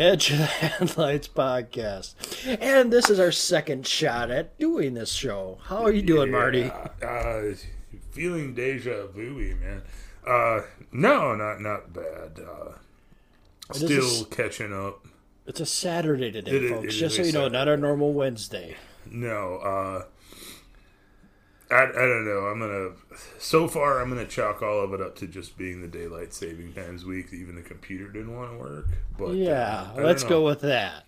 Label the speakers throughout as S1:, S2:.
S1: Welcome to the Edge of the Headlights podcast. And this is our second shot at doing this show. How are you doing, Marty?
S2: Uh, feeling deja vu, man. Uh, no, not not bad. Uh,
S1: is a
S2: still catching up.
S1: It's a Saturday today,
S2: It
S1: folks. Just so you know, not our normal Wednesday.
S2: No, uh, I, I don't know. I'm gonna. So far, I'm gonna chalk all of it up to just being the daylight saving times week. That even the computer didn't want to work. But
S1: Yeah,
S2: uh,
S1: let's go with that.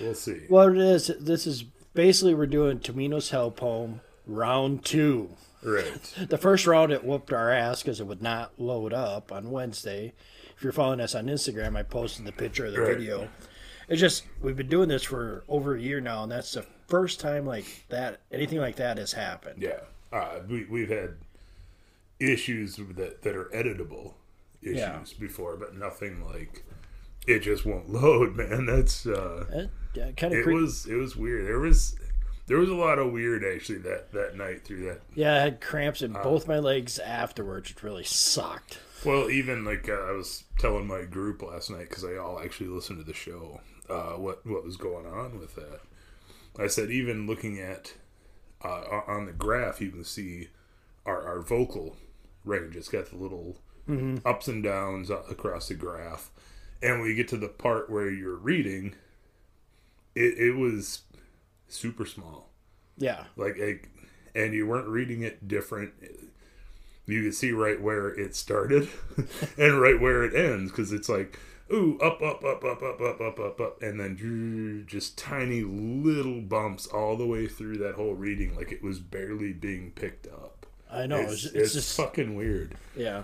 S2: We'll see.
S1: What it is, this is basically we're doing Tomino's Help Home round two.
S2: Right.
S1: The first round it whooped our ass because it would not load up on Wednesday. If you're following us on Instagram, I posted the picture of the
S2: Right.
S1: video. It's just we've been doing this for over a year now, and that's the first time like that anything like that has happened.
S2: Yeah. Uh, we we've had issues that that are editable issues
S1: Yeah.
S2: before, but nothing like it just won't load, man. That's uh
S1: It, kind of
S2: it
S1: creep.
S2: was it was weird. There was there was a lot of weird actually that that night through that.
S1: yeah, I had cramps
S2: Uh.
S1: in both my legs afterwards, which really sucked.
S2: Well, even like uh, I was telling my group last night because they all actually listened to the show. Uh, what what was going on with that? I said even looking at uh, on the graph, you can see our our vocal range. It's got the little ups and downs across the graph, and when you get to the part where you're reading, it it was super small.
S1: Yeah,
S2: like, like and you weren't reading it different you could see right where it started and right where it ends because it's like ooh up up up up up up up up up and then just tiny little bumps all the way through that whole reading like it was barely being picked up
S1: I know.
S2: it's,
S1: It's,
S2: it's,
S1: just
S2: fucking weird
S1: Yeah.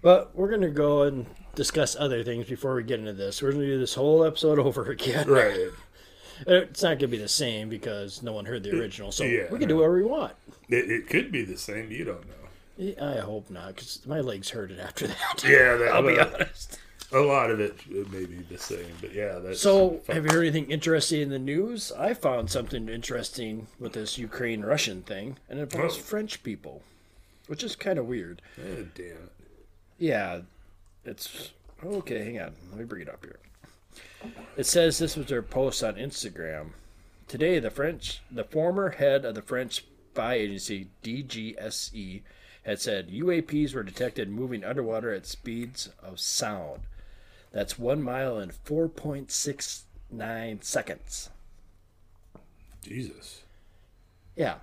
S1: But we're going to go and discuss other things before we get into this. We're going to do this whole episode over again.
S2: right
S1: It's not going to be the same because no one heard the original. So
S2: yeah,
S1: we can do whatever we want.
S2: it, it could be the same you don't know
S1: I hope not because my legs hurted after that.
S2: yeah that,
S1: I'll be
S2: uh,
S1: honest.
S2: A lot of it may be the same but yeah that's
S1: So, have you heard anything interesting in the news? I found something interesting with this Ukraine Russian thing, and it involves
S2: Oh.
S1: French people, which is kind of weird.
S2: Eh, damn it
S1: Yeah, it's okay. Hang on, let me bring it up here. It says this was their post on Instagram today. The French, the former head of the French spy agency DGSE, had said UAPs were detected moving underwater at speeds of sound. That's one mile in four point six nine seconds.
S2: jesus
S1: Yeah,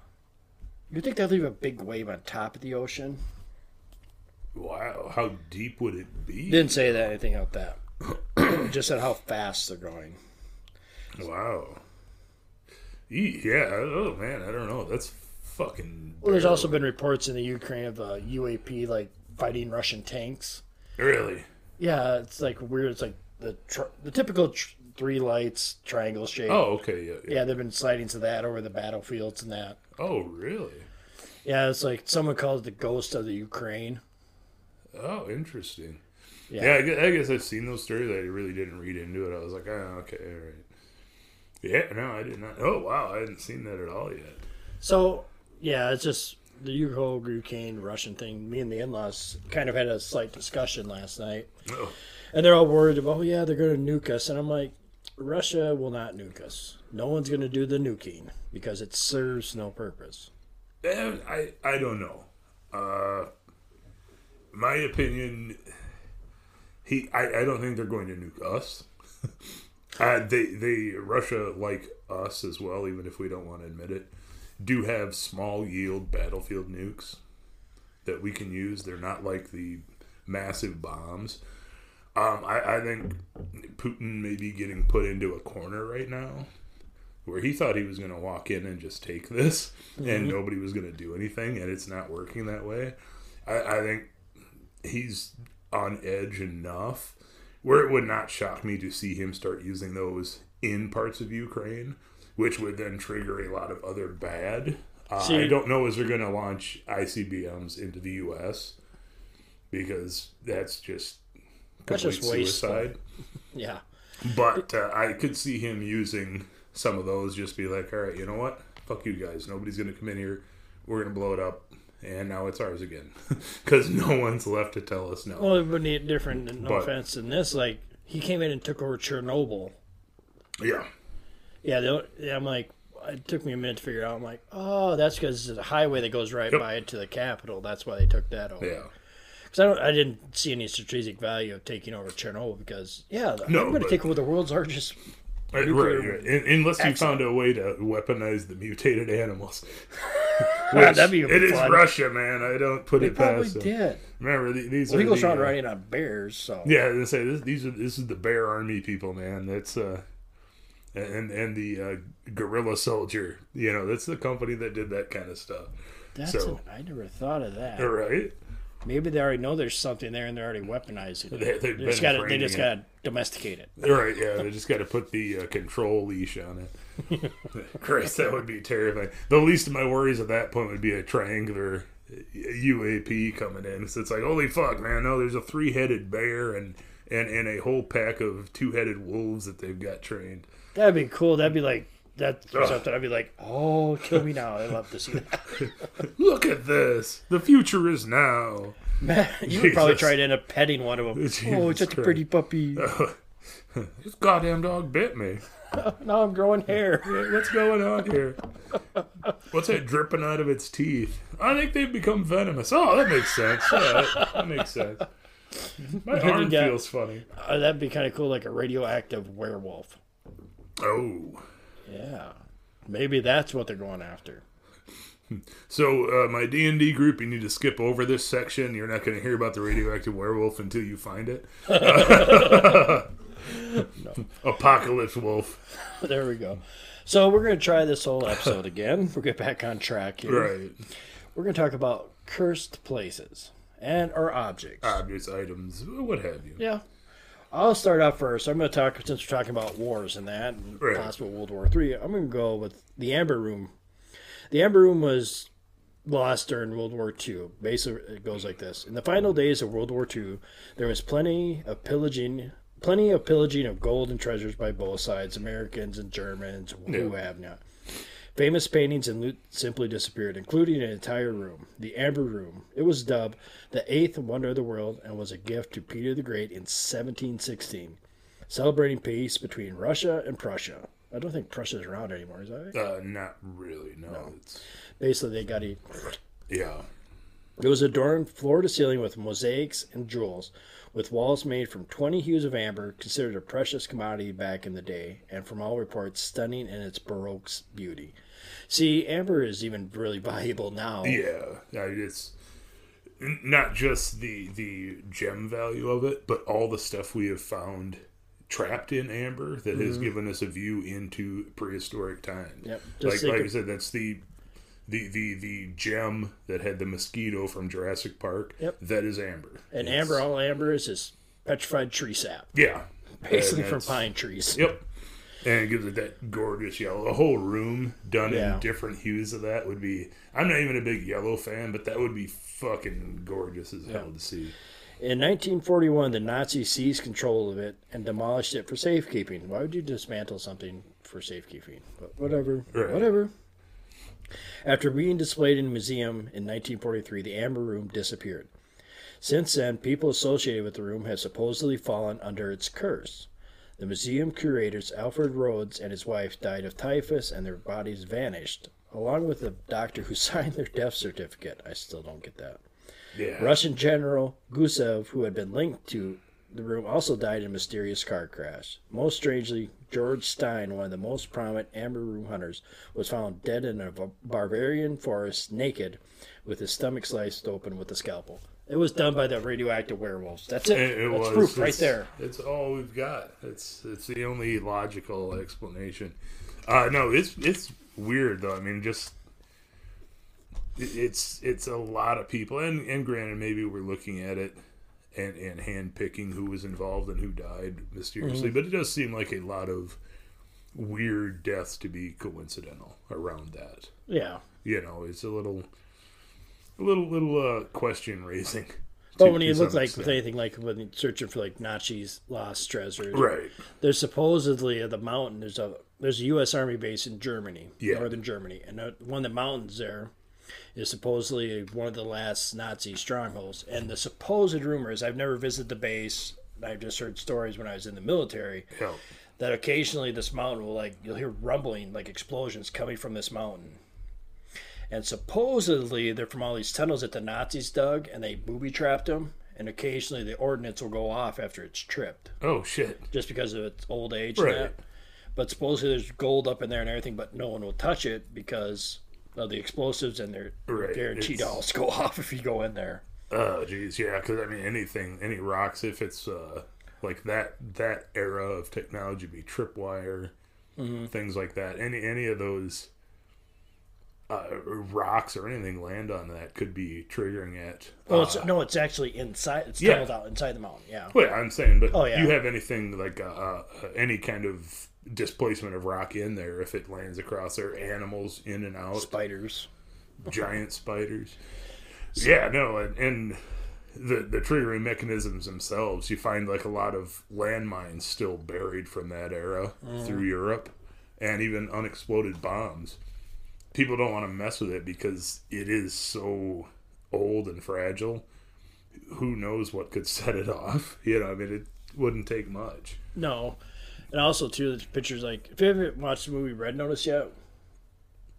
S1: you think they'll leave a big wave on top of the ocean?
S2: Wow, how deep would it be?
S1: Didn't say that anything about that. Just said how fast they're going.
S2: Wow. Yeah. Oh man, I don't know. That's fucking.
S1: Well, there's also been reports in the Ukraine of uh, UAP like fighting Russian tanks.
S2: really.
S1: Yeah, it's like weird. It's like the tr- the typical tr- three lights triangle shape.
S2: Oh, okay. Yeah. yeah.
S1: Yeah, they've been sightings of that over the battlefields and that.
S2: Oh, really?
S1: Yeah, it's like someone calls it the ghost of the Ukraine.
S2: Oh, interesting.
S1: Yeah.
S2: Yeah, I guess, I guess I've seen those stories. I really didn't read into it. I was like, oh, okay, all right. Yeah, no, I did not. Oh, wow, I hadn't seen that at all yet.
S1: So yeah, it's just the whole Ukraine Russian thing. Me and the in-laws kind of had a slight discussion last night,
S2: Oh,
S1: and they're all worried about, oh yeah, they're going to nuke us, and I'm like, Russia will not nuke us. No one's going to do the nuking because it serves no purpose.
S2: Eh, I I don't know. Uh, my opinion, he I, I don't think they're going to nuke us. uh, they they Russia like us as well, even if we don't want to admit it, do have small yield battlefield nukes that we can use. They're not like the massive bombs. Um, I, I think Putin may be getting put into a corner right now where he thought he was going to walk in and just take this and nobody was going to do anything and it's not working that way I, I think he's on edge enough where it would not shock me to see him start using those in parts of ukraine which would then trigger a lot of other bad uh, i don't know is they're going to launch icbms into the us because that's just
S1: That's
S2: complete
S1: just wasteful.
S2: suicide
S1: Yeah.
S2: but uh, I could see him using some of those. Just be like, all right, you know what? Fuck you guys. Nobody's gonna come in here. We're gonna blow it up, and now it's ours again because no one's left to tell us no.
S1: Well, it would be different. No
S2: But-
S1: offense in this, like he came in and took over Chernobyl.
S2: Yeah.
S1: Yeah, they, yeah, I'm like, it took me a minute to figure out. I'm like, oh, that's because it's a highway that goes right
S2: Yep.
S1: by it to the capital. That's why they took that over.
S2: Yeah.
S1: Because I don't, I didn't see any strategic value of taking over Chernobyl. Because yeah,
S2: No,
S1: I'm going to take over the world's largest.
S2: Right, right, right. Un- Unless you found a way to weaponize the mutated animals.
S1: Yeah, that'd be
S2: it is
S1: fun.
S2: Russia, man. I don't put
S1: They
S2: it
S1: probably
S2: past them.
S1: did.
S2: Remember, these
S1: Well,
S2: are
S1: goes
S2: the,
S1: around
S2: uh,
S1: riding on bears, so
S2: Yeah, gonna say this, these are this is the bear army people, man. That's uh, and and the uh, guerrilla soldier. You know, that's the company that did that kind of stuff.
S1: that's.
S2: so-
S1: an- I never thought of that.
S2: Right,
S1: Maybe they already know there's something there and they're already weaponizing it.
S2: They- they've
S1: just got to. They just got to domesticate it.
S2: right. Yeah, they just got to put the uh, control leash on it. Christ, that would be terrifying. The least of my worries at that point would be a triangular UAP coming in. So it's like, holy fuck, man! No, there's a three-headed bear and and and a whole pack of two-headed wolves that they've got trained.
S1: That'd be cool. That'd be like that's
S2: Ugh.
S1: something. I'd be like, oh, kill me now. I'd love to see that.
S2: Look at this. The future is now.
S1: Man, you would probably try to end up petting one of them.
S2: Jesus
S1: oh, it's such a pretty puppy.
S2: This goddamn dog bit me.
S1: now I'm growing hair.
S2: What's going on here? What's that dripping out of its teeth? I think they've become venomous. Oh, that makes sense. Yeah, that, makes sense. My arm
S1: got-
S2: feels funny.
S1: Uh, that'd be kind of cool, like a radioactive werewolf.
S2: Oh.
S1: Yeah, maybe that's what they're going after.
S2: So uh, my D and D group, you need to skip over this section. You're not going to hear about the radioactive werewolf until you find it. Apocalypse wolf.
S1: There we go. So we're gonna try this whole episode again. We'll get back on track here.
S2: Right.
S1: We're gonna talk about cursed places and or objects.
S2: Objects, items, what have you.
S1: Yeah. I'll start off first. I'm going to talk since we're talking about wars and that, and
S2: Right.
S1: possible World War Three. I'm going to go with the Amber Room. The Amber Room was lost during World War II. Basically, it goes like this: In the final days of World War II, there was plenty of pillaging, plenty of pillaging of gold and treasures by both sides, Americans and Germans, who
S2: Yeah.
S1: have not. Famous paintings and loot simply disappeared, including an entire room, the Amber Room. It was dubbed the eighth wonder of the world and was a gift to Peter the Great in 1716, celebrating peace between Russia and Prussia. I don't think Prussia's around anymore, is that?
S2: Uh, not really. No. It's,
S1: Basically, they got a.
S2: yeah.
S1: It was adorned floor to ceiling with mosaics and jewels, with walls made from 20 hues of amber, considered a precious commodity back in the day, and from all reports, stunning in its Baroque beauty. See, amber is even really valuable now.
S2: Yeah, it's not just the the gem value of it, but all the stuff we have found trapped in amber that has mm-hmm. given us a view into prehistoric times.
S1: Yep,
S2: Like
S1: just
S2: like
S1: think
S2: I said, that's the the the the gem that had the mosquito from Jurassic Park.
S1: Yep.
S2: that is amber.
S1: And
S2: It's-
S1: amber, all amber is is petrified tree sap,
S2: Yeah,
S1: basically from pine trees.
S2: Yep. And it gives it that gorgeous yellow. A whole room done
S1: Yeah.
S2: in different hues of that would be. I'm not even a big yellow fan, but that would be fucking gorgeous as hell to see.
S1: In 1941, the Nazis seized control of it and demolished it for safekeeping. Why would you dismantle something for safekeeping? But whatever.
S2: Right.
S1: Whatever. After being displayed in a museum in 1943, the Amber Room disappeared. Since then, people associated with the room have supposedly fallen under its curse. The museum curators Alfred Rhodes and his wife died of typhus and their bodies vanished, along with the doctor who signed their death certificate. I still don't get that.
S2: Yeah.
S1: Russian General Gusev, who had been linked to the room, also died in a mysterious car crash. Most strangely, George Stein, one of the most prominent Amber Room hunters, was found dead in a Bavarian forest, naked, with his stomach sliced open with a scalpel. It was done by the radioactive werewolves. That's it.
S2: It, it
S1: That's
S2: was
S1: proof right
S2: It's-
S1: there.
S2: It's all we've got. It's it's the only logical explanation. Uh, no, it's it's weird though. I mean, just it- it's it's a lot of people, and and granted, maybe we're looking at it and and hand picking who was involved and who died mysteriously, but it does seem like a lot of weird deaths to be coincidental around that.
S1: Yeah.
S2: You know, it's a little. A little, little uh, question raising.
S1: But when you look like with anything like when you're searching for like Nazis lost treasures,
S2: right,
S1: there's supposedly at the mountain there's a there's a U.S. Army base in Germany,
S2: Yeah.
S1: northern Germany, and one of the mountains there is supposedly one of the last Nazi strongholds. And the supposed rumor is I've never visited the base, I've just heard stories when I was in the military
S2: Yeah.
S1: that occasionally this mountain will like you'll hear rumbling like explosions coming from this mountain. And supposedly they're from all these tunnels that the Nazis dug and they booby trapped them. And occasionally the ordnance will go off after it's tripped,
S2: Oh shit.
S1: just because of its old age
S2: Right.
S1: and that. But supposedly there's gold up in there and everything, but no one will touch it because of the explosives and they're
S2: Right,
S1: guaranteed to
S2: it's-
S1: all go off if you go in there.
S2: Oh geez, yeah. Because I mean, anything, any rocks, if it's uh, like that that era of technology, be tripwire, things like that. Any any of those uh, rocks or anything land on that could be triggering it.
S1: Well,
S2: Uh,
S1: it's, no, it's actually inside. It's
S2: Yeah.
S1: tunneled out inside the mountain. Yeah.
S2: Well, yeah, I'm saying, but
S1: Oh, yeah.
S2: you have anything like uh, uh, any kind of displacement of rock in there if it lands across there, animals in and out,
S1: Spiders.
S2: giant spiders. Yeah, no, and, and the the triggering mechanisms themselves, you find like a lot of landmines still buried from that era through Europe, and even unexploded bombs. People don't want to mess with it because it is so old and fragile. Who knows what could set it off? You know, I mean, it wouldn't take much.
S1: No, and also too, the pictures like if you haven't watched the movie Red Notice yet,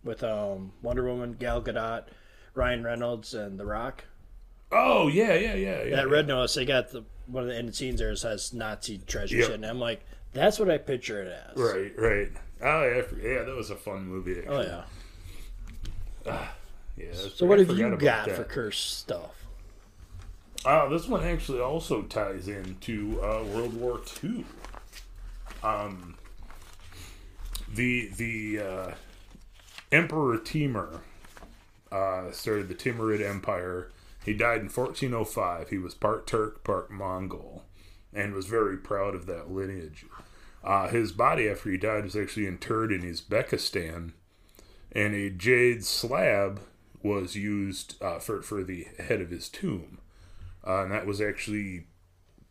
S1: with um Wonder Woman, Gal Gadot, Ryan Reynolds, and The Rock.
S2: Oh yeah, yeah, yeah, yeah.
S1: That Red Notice, they got the one of the end scenes there says Nazi treasure
S2: Yep.
S1: shit, and I'm like, that's what I picture it as.
S2: Right, right. Oh yeah, yeah, that was a fun movie. Actually.
S1: Oh yeah.
S2: Yeah.
S1: So what
S2: I
S1: have you got
S2: that.
S1: for cursed stuff?
S2: Uh, this one actually also ties into uh, World War II. Um, the the uh, Emperor Timur uh, started the Timurid Empire. He died in 1405. He was part Turk, part Mongol, and was very proud of that lineage. Uh, his body, after he died, was actually interred in Uzbekistan, and a jade slab was used uh, for for the head of his tomb uh, and that was actually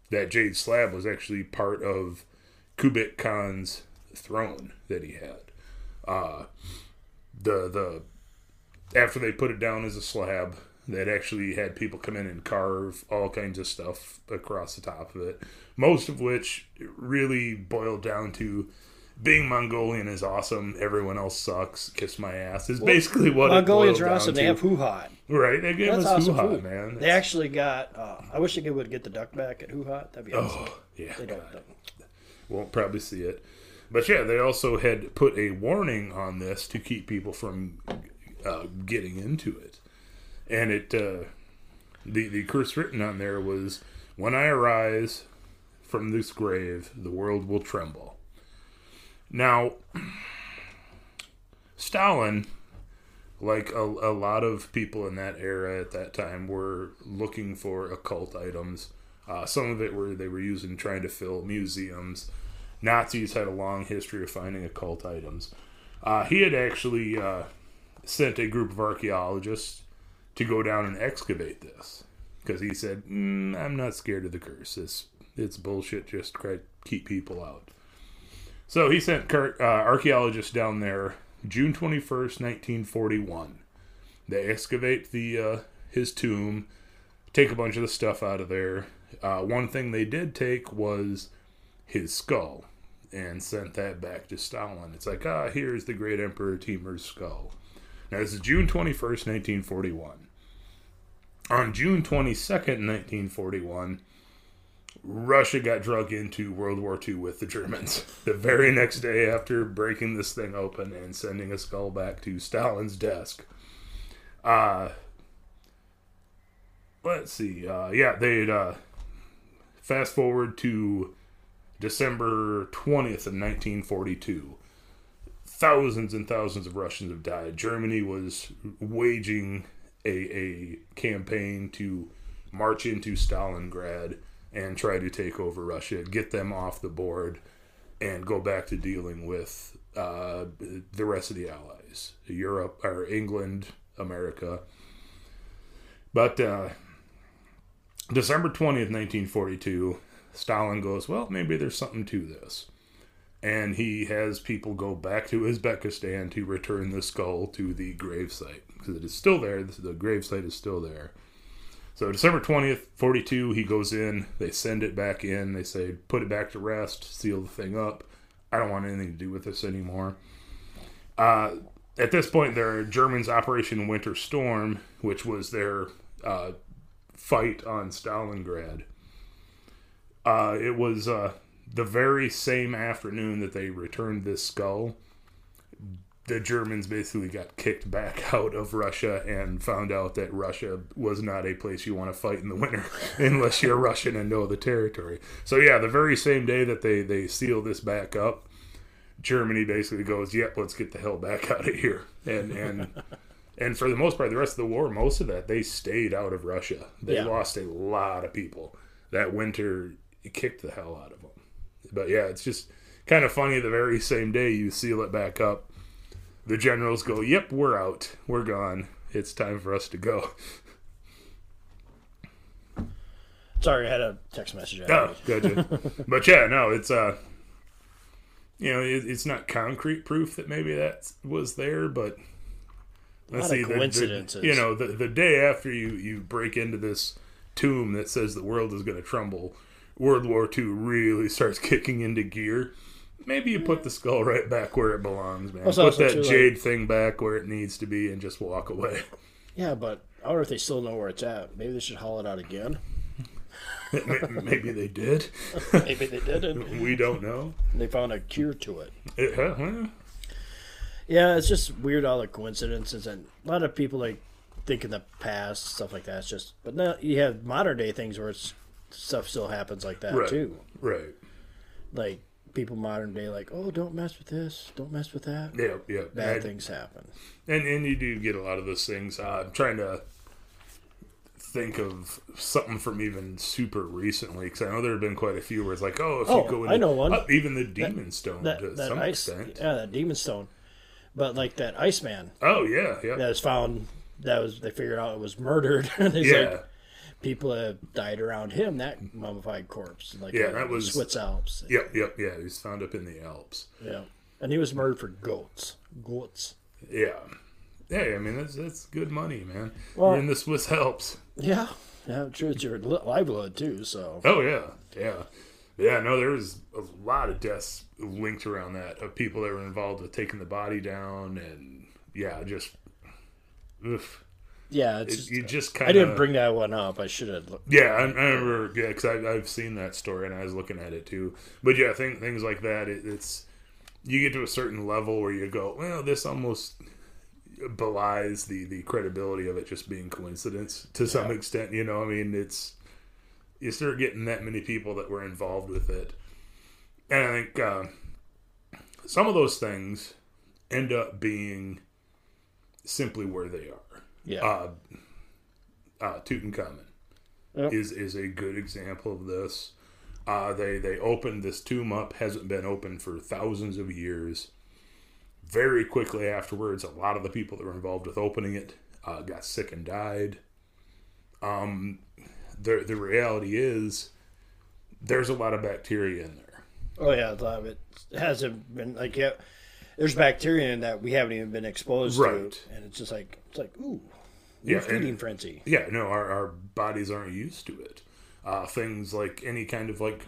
S2: that jade slab was actually part of Kubik Khan's throne that he had. Uh, the the after they put it down as a slab, that actually had people come in and carve all kinds of stuff across the top of it. Most of which really boiled down to being Mongolian is awesome. Everyone else sucks. Kiss my ass. Is basically what
S1: Mongolians are awesome. They have hoo ha.
S2: right. They gave
S1: That's
S2: us
S1: awesome
S2: hoo-ha,
S1: food.
S2: man.
S1: They actually got. Uh, I wish they would get the duck back at hoo ha. That'd be awesome.
S2: Oh, yeah.
S1: they don't.
S2: Won't probably see it. But yeah, they also had put a warning on this to keep people from uh, getting into it. And it, uh, the, the curse written on there was, When I arise from this grave, the world will tremble. Now, Stalin, like a, a lot of people in that era at that time, were looking for occult items. Uh, some of it were they were using trying to fill museums. Nazis had a long history of finding occult items. Uh, he had actually uh, sent a group of archaeologists to go down and excavate this because he said, mm, "I'm not scared of the curse. It's it's bullshit. Just keep people out." So he sent uh, archaeologists down there, June twenty first, nineteen forty one. They excavate the uh, his tomb, take a bunch of the stuff out of there. Uh, one thing they did take was his skull and sent that back to Stalin. It's like, ah, here's the great Emperor Timur's skull. Now, this is June 21st, 1941. On June 22nd, 1941, Russia got drug into World War II with the Germans. The very next day after breaking this thing open and sending a skull back to Stalin's desk. Uh, let's see. Uh, yeah, they'd uh, fast forward to December 20th of 1942. Thousands and thousands of Russians have died. Germany was waging a, a campaign to march into Stalingrad and try to take over Russia, get them off the board, and go back to dealing with uh, the rest of the Allies, Europe or England, America. But uh, December 20th, 1942, Stalin goes, Well, maybe there's something to this. And he has people go back to Uzbekistan to return the skull to the gravesite because it is still there. The gravesite is still there. So December 20th, 42, he goes in. They send it back in. They say, put it back to rest, seal the thing up. I don't want anything to do with this anymore. Uh, at this point, there are Germans Operation Winter Storm, which was their uh, fight on Stalingrad. Uh, it was uh, the very same afternoon that they returned this skull. The Germans basically got kicked back out of Russia and found out that Russia was not a place you want to fight in the winter unless you're Russian and know the territory. So yeah, the very same day that they they seal this back up, Germany basically goes, "Yep, let's get the hell back out of here." And and and for the most part, the rest of the war, most of that they stayed out of Russia. They
S1: Yeah.
S2: lost a lot of people that winter. It kicked the hell out of them. But yeah, it's just kind of funny. The very same day you seal it back up, the generals go, "Yep, we're out. We're gone. It's time for us to go."
S1: Sorry, I had a text message.
S2: Oh, gotcha. but yeah, no, it's uh, you know, it, it's not concrete proof that maybe that was there, but let's see, the- the-
S1: coincidences.
S2: you know, the the day after you you break into this tomb that says the world is going to crumble, World War II really starts kicking into gear. Maybe you put the skull right back where it belongs, man.
S1: Well,
S2: put that
S1: too, like-
S2: jade thing back where it needs to be, and just walk away.
S1: Yeah, but I wonder if they still know where it's at. Maybe they should haul it out again.
S2: Maybe they did.
S1: Maybe they didn't.
S2: we don't know.
S1: They found a cure to it.
S2: Huh?
S1: Yeah, it's just weird all the coincidences and a lot of people like think in the past stuff like that. It's just, but now you have modern day things where it's stuff still happens like that
S2: Right.
S1: too.
S2: Right.
S1: Like people modern day, like, oh, don't mess with this, don't mess with that.
S2: Yeah. Yeah.
S1: Bad
S2: I-
S1: things happen.
S2: And and you do get a lot of those things. Uh, I'm trying to think of something from even super recently because I know there have been quite a few where it's like, oh, if
S1: Oh,
S2: you go
S1: I know one.
S2: uh, even the Demon Stone
S1: That
S2: to
S1: that
S2: some
S1: ice,
S2: extent.
S1: yeah, that demon stone. But like that Iceman
S2: Oh yeah, yeah,
S1: that was found, that was they figured out it was murdered. and
S2: yeah.
S1: like people have died around him. That mummified corpse, like
S2: Yeah,
S1: uh,
S2: that was-
S1: Swiss Alps.
S2: Yep, yep, yeah. he's found up in the Alps.
S1: Yeah, and he was murdered for goats. Goats.
S2: Yeah, yeah. I mean, that's that's good money, man.
S1: Well-
S2: You're in the Swiss Alps.
S1: Yeah, yeah, true. It's your li- livelihood too. So
S2: Oh yeah, yeah, yeah. No, there was a lot of deaths linked around that of people that were involved with taking the body down, and yeah, just. Oof.
S1: Yeah, it's
S2: It,
S1: just,
S2: you just kind
S1: I didn't bring that one up. I should have. looked-
S2: Yeah, I, I remember. Yeah, because I've seen that story and I was looking at it too. But yeah, thing, things like that. It, it's you get to a certain level where you go, well, this almost belies the the credibility of it just being coincidence to some extent. You know, I mean, it's you start getting that many people that were involved with it, and I think uh, some of those things end up being simply where they are.
S1: Yeah,
S2: Uh, uh, Tutankhamun
S1: Yep.
S2: is is a good example of this. Uh, they they opened this tomb up, hasn't been opened for thousands of years. Very quickly afterwards, a lot of the people that were involved with opening it uh, got sick and died. Um, the the reality is, there's a lot of bacteria in there.
S1: oh yeah, a lot of it hasn't been like yeah. There's bacteria in that we haven't even been exposed
S2: Right.
S1: to, and it's just like it's like ooh,
S2: Yeah,
S1: feeding
S2: and-
S1: frenzy.
S2: Yeah, no, our, our bodies aren't used to it. Uh, things like any kind of like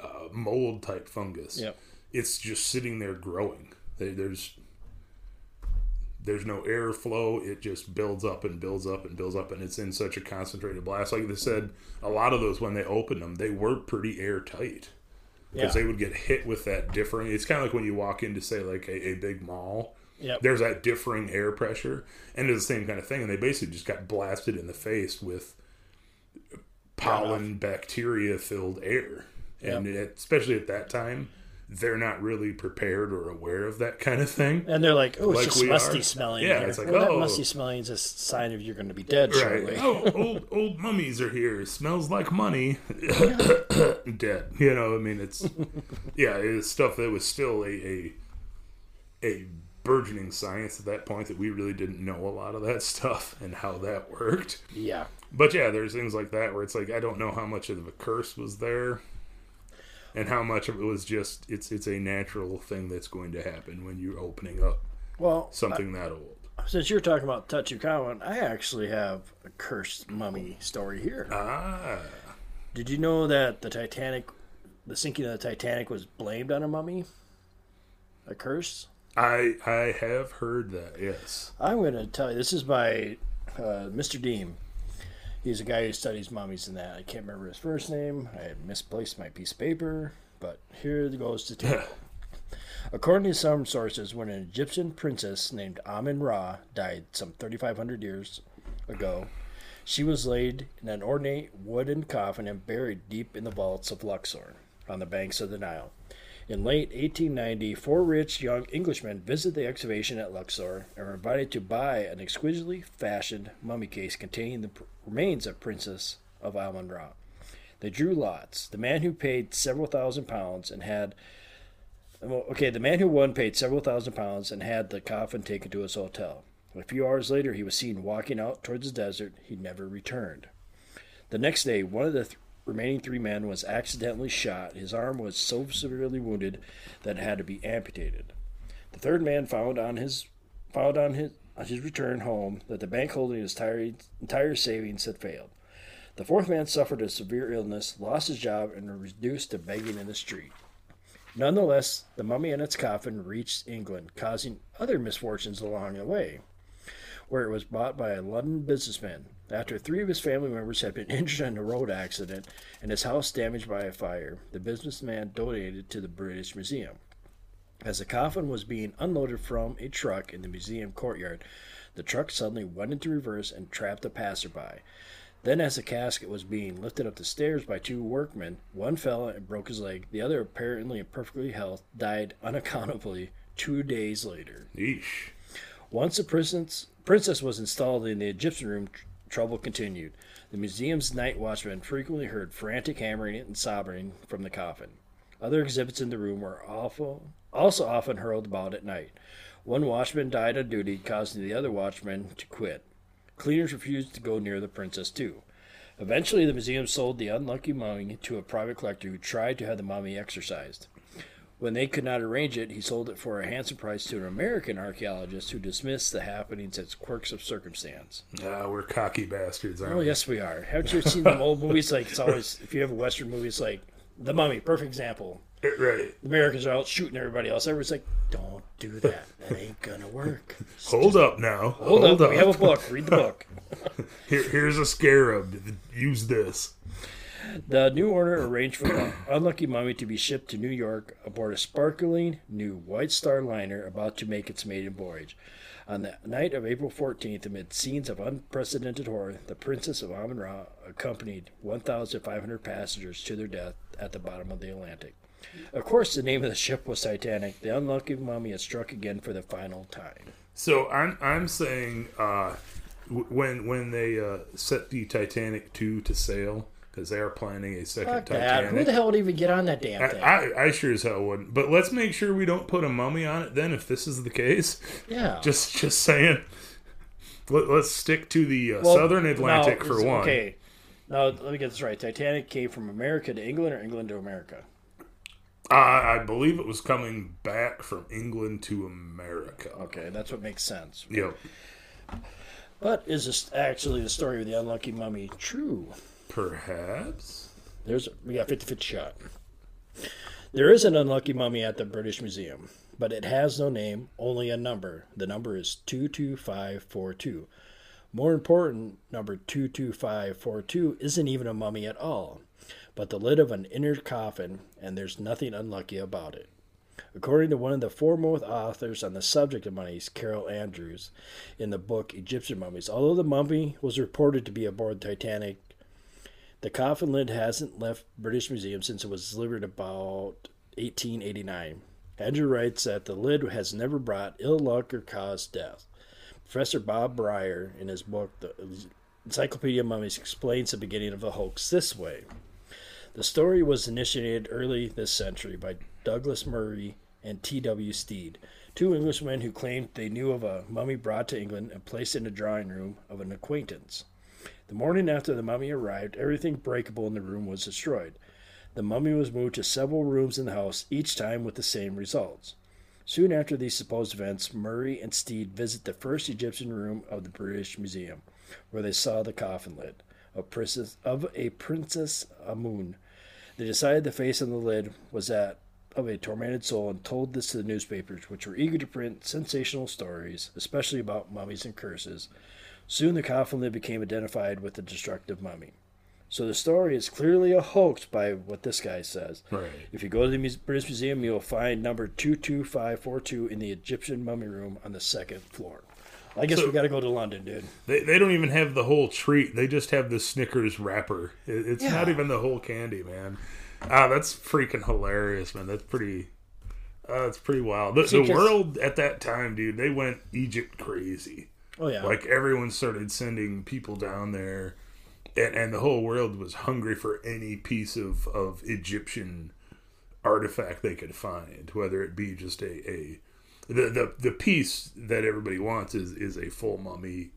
S2: uh, mold type fungus.
S1: Yep.
S2: It's just sitting there growing. There's there's no airflow. It just builds up and builds up and builds up, and it's in such a concentrated blast. Like they said, a lot of those when they opened them, they were pretty airtight because
S1: Yeah.
S2: they would get hit with that differing. It's kind of like when you walk into say like a, a big mall
S1: Yep.
S2: there's that differing air pressure and it's the same kind of thing and they basically just got blasted in the face with pollen bacteria filled air and it, especially at that time they're not really prepared or aware of that kind of thing
S1: And they're like, oh, it's
S2: Like
S1: just musty
S2: are.
S1: smelling.
S2: Yeah, it's like,
S1: well,
S2: oh.
S1: that musty smelling is a sign of you're going to be dead
S2: right
S1: shortly.
S2: oh old old mummies are here It smells like money dead you know i mean it's yeah it's stuff that was still a a, a burgeoning science at that point that we really didn't know a lot of that stuff and how that worked
S1: Yeah,
S2: But yeah, there's things like that where it's like I don't know how much of a curse was there, and how much of it was just it's it's a natural thing that's going to happen when you're opening up
S1: well,
S2: something that old.
S1: since you're talking about Tutankhamun, I actually have a cursed mummy story here.
S2: Ah,
S1: Did you know that the Titanic, the sinking of the Titanic, was blamed on a mummy? A curse?
S2: I I have heard that. Yes.
S1: I'm going to tell you. This is by uh, Mr. Deem. He's a guy who studies mummies and that. I can't remember his first name. I misplaced my piece of paper, but here it goes to tell. According to some sources, when an Egyptian princess named Amun Ra died some 3,500 years ago, she was laid in an ornate wooden coffin and buried deep in the vaults of Luxor on the banks of the Nile. In late 1890, four rich young Englishmen visited the excavation at Luxor and were invited to buy an exquisitely fashioned mummy case containing the remains of Princess of Amun. They drew lots. The man who paid several thousand pounds and had okay, the man who won paid several thousand pounds and had the coffin taken to his hotel. A few hours later, he was seen walking out towards the desert. He never returned. The next day, one of the th- remaining three men was accidentally shot. His arm was so severely wounded that it had to be amputated. The third man found on his found on his on his return home that the bank holding his entire, entire savings had failed. The fourth man suffered a severe illness, lost his job, and was reduced to begging in the street. Nonetheless, the mummy and its coffin reached England, causing other misfortunes along the way, where it was bought by a London businessman. After three of his family members had been injured in a road accident and his house damaged by a fire, the businessman donated to the British Museum. As the coffin was being unloaded from a truck in the museum courtyard, the truck suddenly went into reverse and trapped a passerby. Then, as the casket was being lifted up the stairs by two workmen, one fell and broke his leg. The other, apparently in perfectly health, died unaccountably two days later.
S2: Yeesh.
S1: Once the princess, princess was installed in the Egyptian room, trouble continued. The museum's night watchman frequently heard frantic hammering and sobbing from the coffin. Other exhibits in the room were awful, also often hurled about at night. One watchman died on duty, causing the other watchman to quit. Cleaners refused to go near the princess, too. Eventually, the museum sold the unlucky mummy to a private collector who tried to have the mummy exorcised. When they could not arrange it, he sold it for a handsome price to an American archaeologist who dismissed the happenings as quirks of circumstance.
S2: Ah, we're cocky bastards, aren't
S1: Oh,
S2: we?
S1: yes, we are. Haven't you seen the old movies? Like, it's always, if you have a Western movie, it's like The Mummy, perfect example.
S2: Right.
S1: The Americans are out shooting everybody else. Everyone's like, don't do that. That ain't gonna work.
S2: Hold up now.
S1: Hold, up. We have a book. Read the book.
S2: Here, here's a scarab. Use this.
S1: The new order arranged for the unlucky mummy to be shipped to New York aboard a sparkling new White Star liner about to make its maiden voyage. On the night of April 14th, amid scenes of unprecedented horror, the Princess of Amun Ra accompanied 1,500 passengers to their death at the bottom of the Atlantic. Of course, the name of the ship was Titanic. The unlucky mummy had struck again for the final time.
S2: So I'm I'm saying uh, when when they uh, set the Titanic two to sail because they are planning a second
S1: Fuck that. Who the hell would even get on that damn
S2: I,
S1: thing?
S2: I, I sure as hell wouldn't. But let's make sure we don't put a mummy on it then if this is the case.
S1: yeah.
S2: Just just saying. Let, let's stick to the uh,
S1: Well,
S2: Southern Atlantic
S1: now,
S2: for one.
S1: Okay. Now, let me get this right. Titanic came from America to England or England to America?
S2: Uh, I believe it was coming back from England to America.
S1: Okay, that's what makes sense.
S2: Yep.
S1: But is this actually the story of the unlucky mummy true?
S2: Perhaps.
S1: There's we got 50 50 shot. There is an unlucky mummy at the British Museum, but it has no name, only a number. The number is 22542. More important, number 22542 isn't even a mummy at all, but the lid of an inner coffin, and there's nothing unlucky about it. According to one of the foremost authors on the subject of mummies, Carol Andrews, in the book Egyptian Mummies, although the mummy was reported to be aboard Titanic, the coffin lid hasn't left British Museum since it was delivered about 1889. Andrew writes that the lid has never brought ill luck or caused death. Professor Bob Brier, in his book The Encyclopedia of Mummies, explains the beginning of the hoax this way. The story was initiated early this century by Douglas Murray and T.W. Steed, two Englishmen who claimed they knew of a mummy brought to England and placed in the drawing room of an acquaintance. The morning after the mummy arrived, everything breakable in the room was destroyed. The mummy was moved to several rooms in the house, each time with the same results. Soon after these supposed events, Murray and Steed visit the first Egyptian room of the British Museum, where they saw the coffin lid of, princess, of a Princess Amun. They decided the face on the lid was that of a tormented soul and told this to the newspapers, which were eager to print sensational stories, especially about mummies and curses. Soon the coffin lid became identified with the destructive mummy. So the story is clearly a hoax by what this guy says.
S2: Right.
S1: If you go to the British Museum, you'll find number 22542 in the Egyptian mummy room on the second floor. I guess
S2: So-
S1: we got to go to London, dude.
S2: They, they don't even have the whole treat. They just have the Snickers wrapper. It, it's not even the whole candy, man. Ah, that's freaking hilarious, man. That's pretty. Uh, that's pretty wild. The,
S1: See,
S2: the world at that time, dude, they went Egypt crazy.
S1: Oh, yeah.
S2: Like everyone started sending people down there, and, and the whole world was hungry for any piece of, of Egyptian artifact they could find, whether it be just a, a the, the the piece that everybody wants is is a full mummy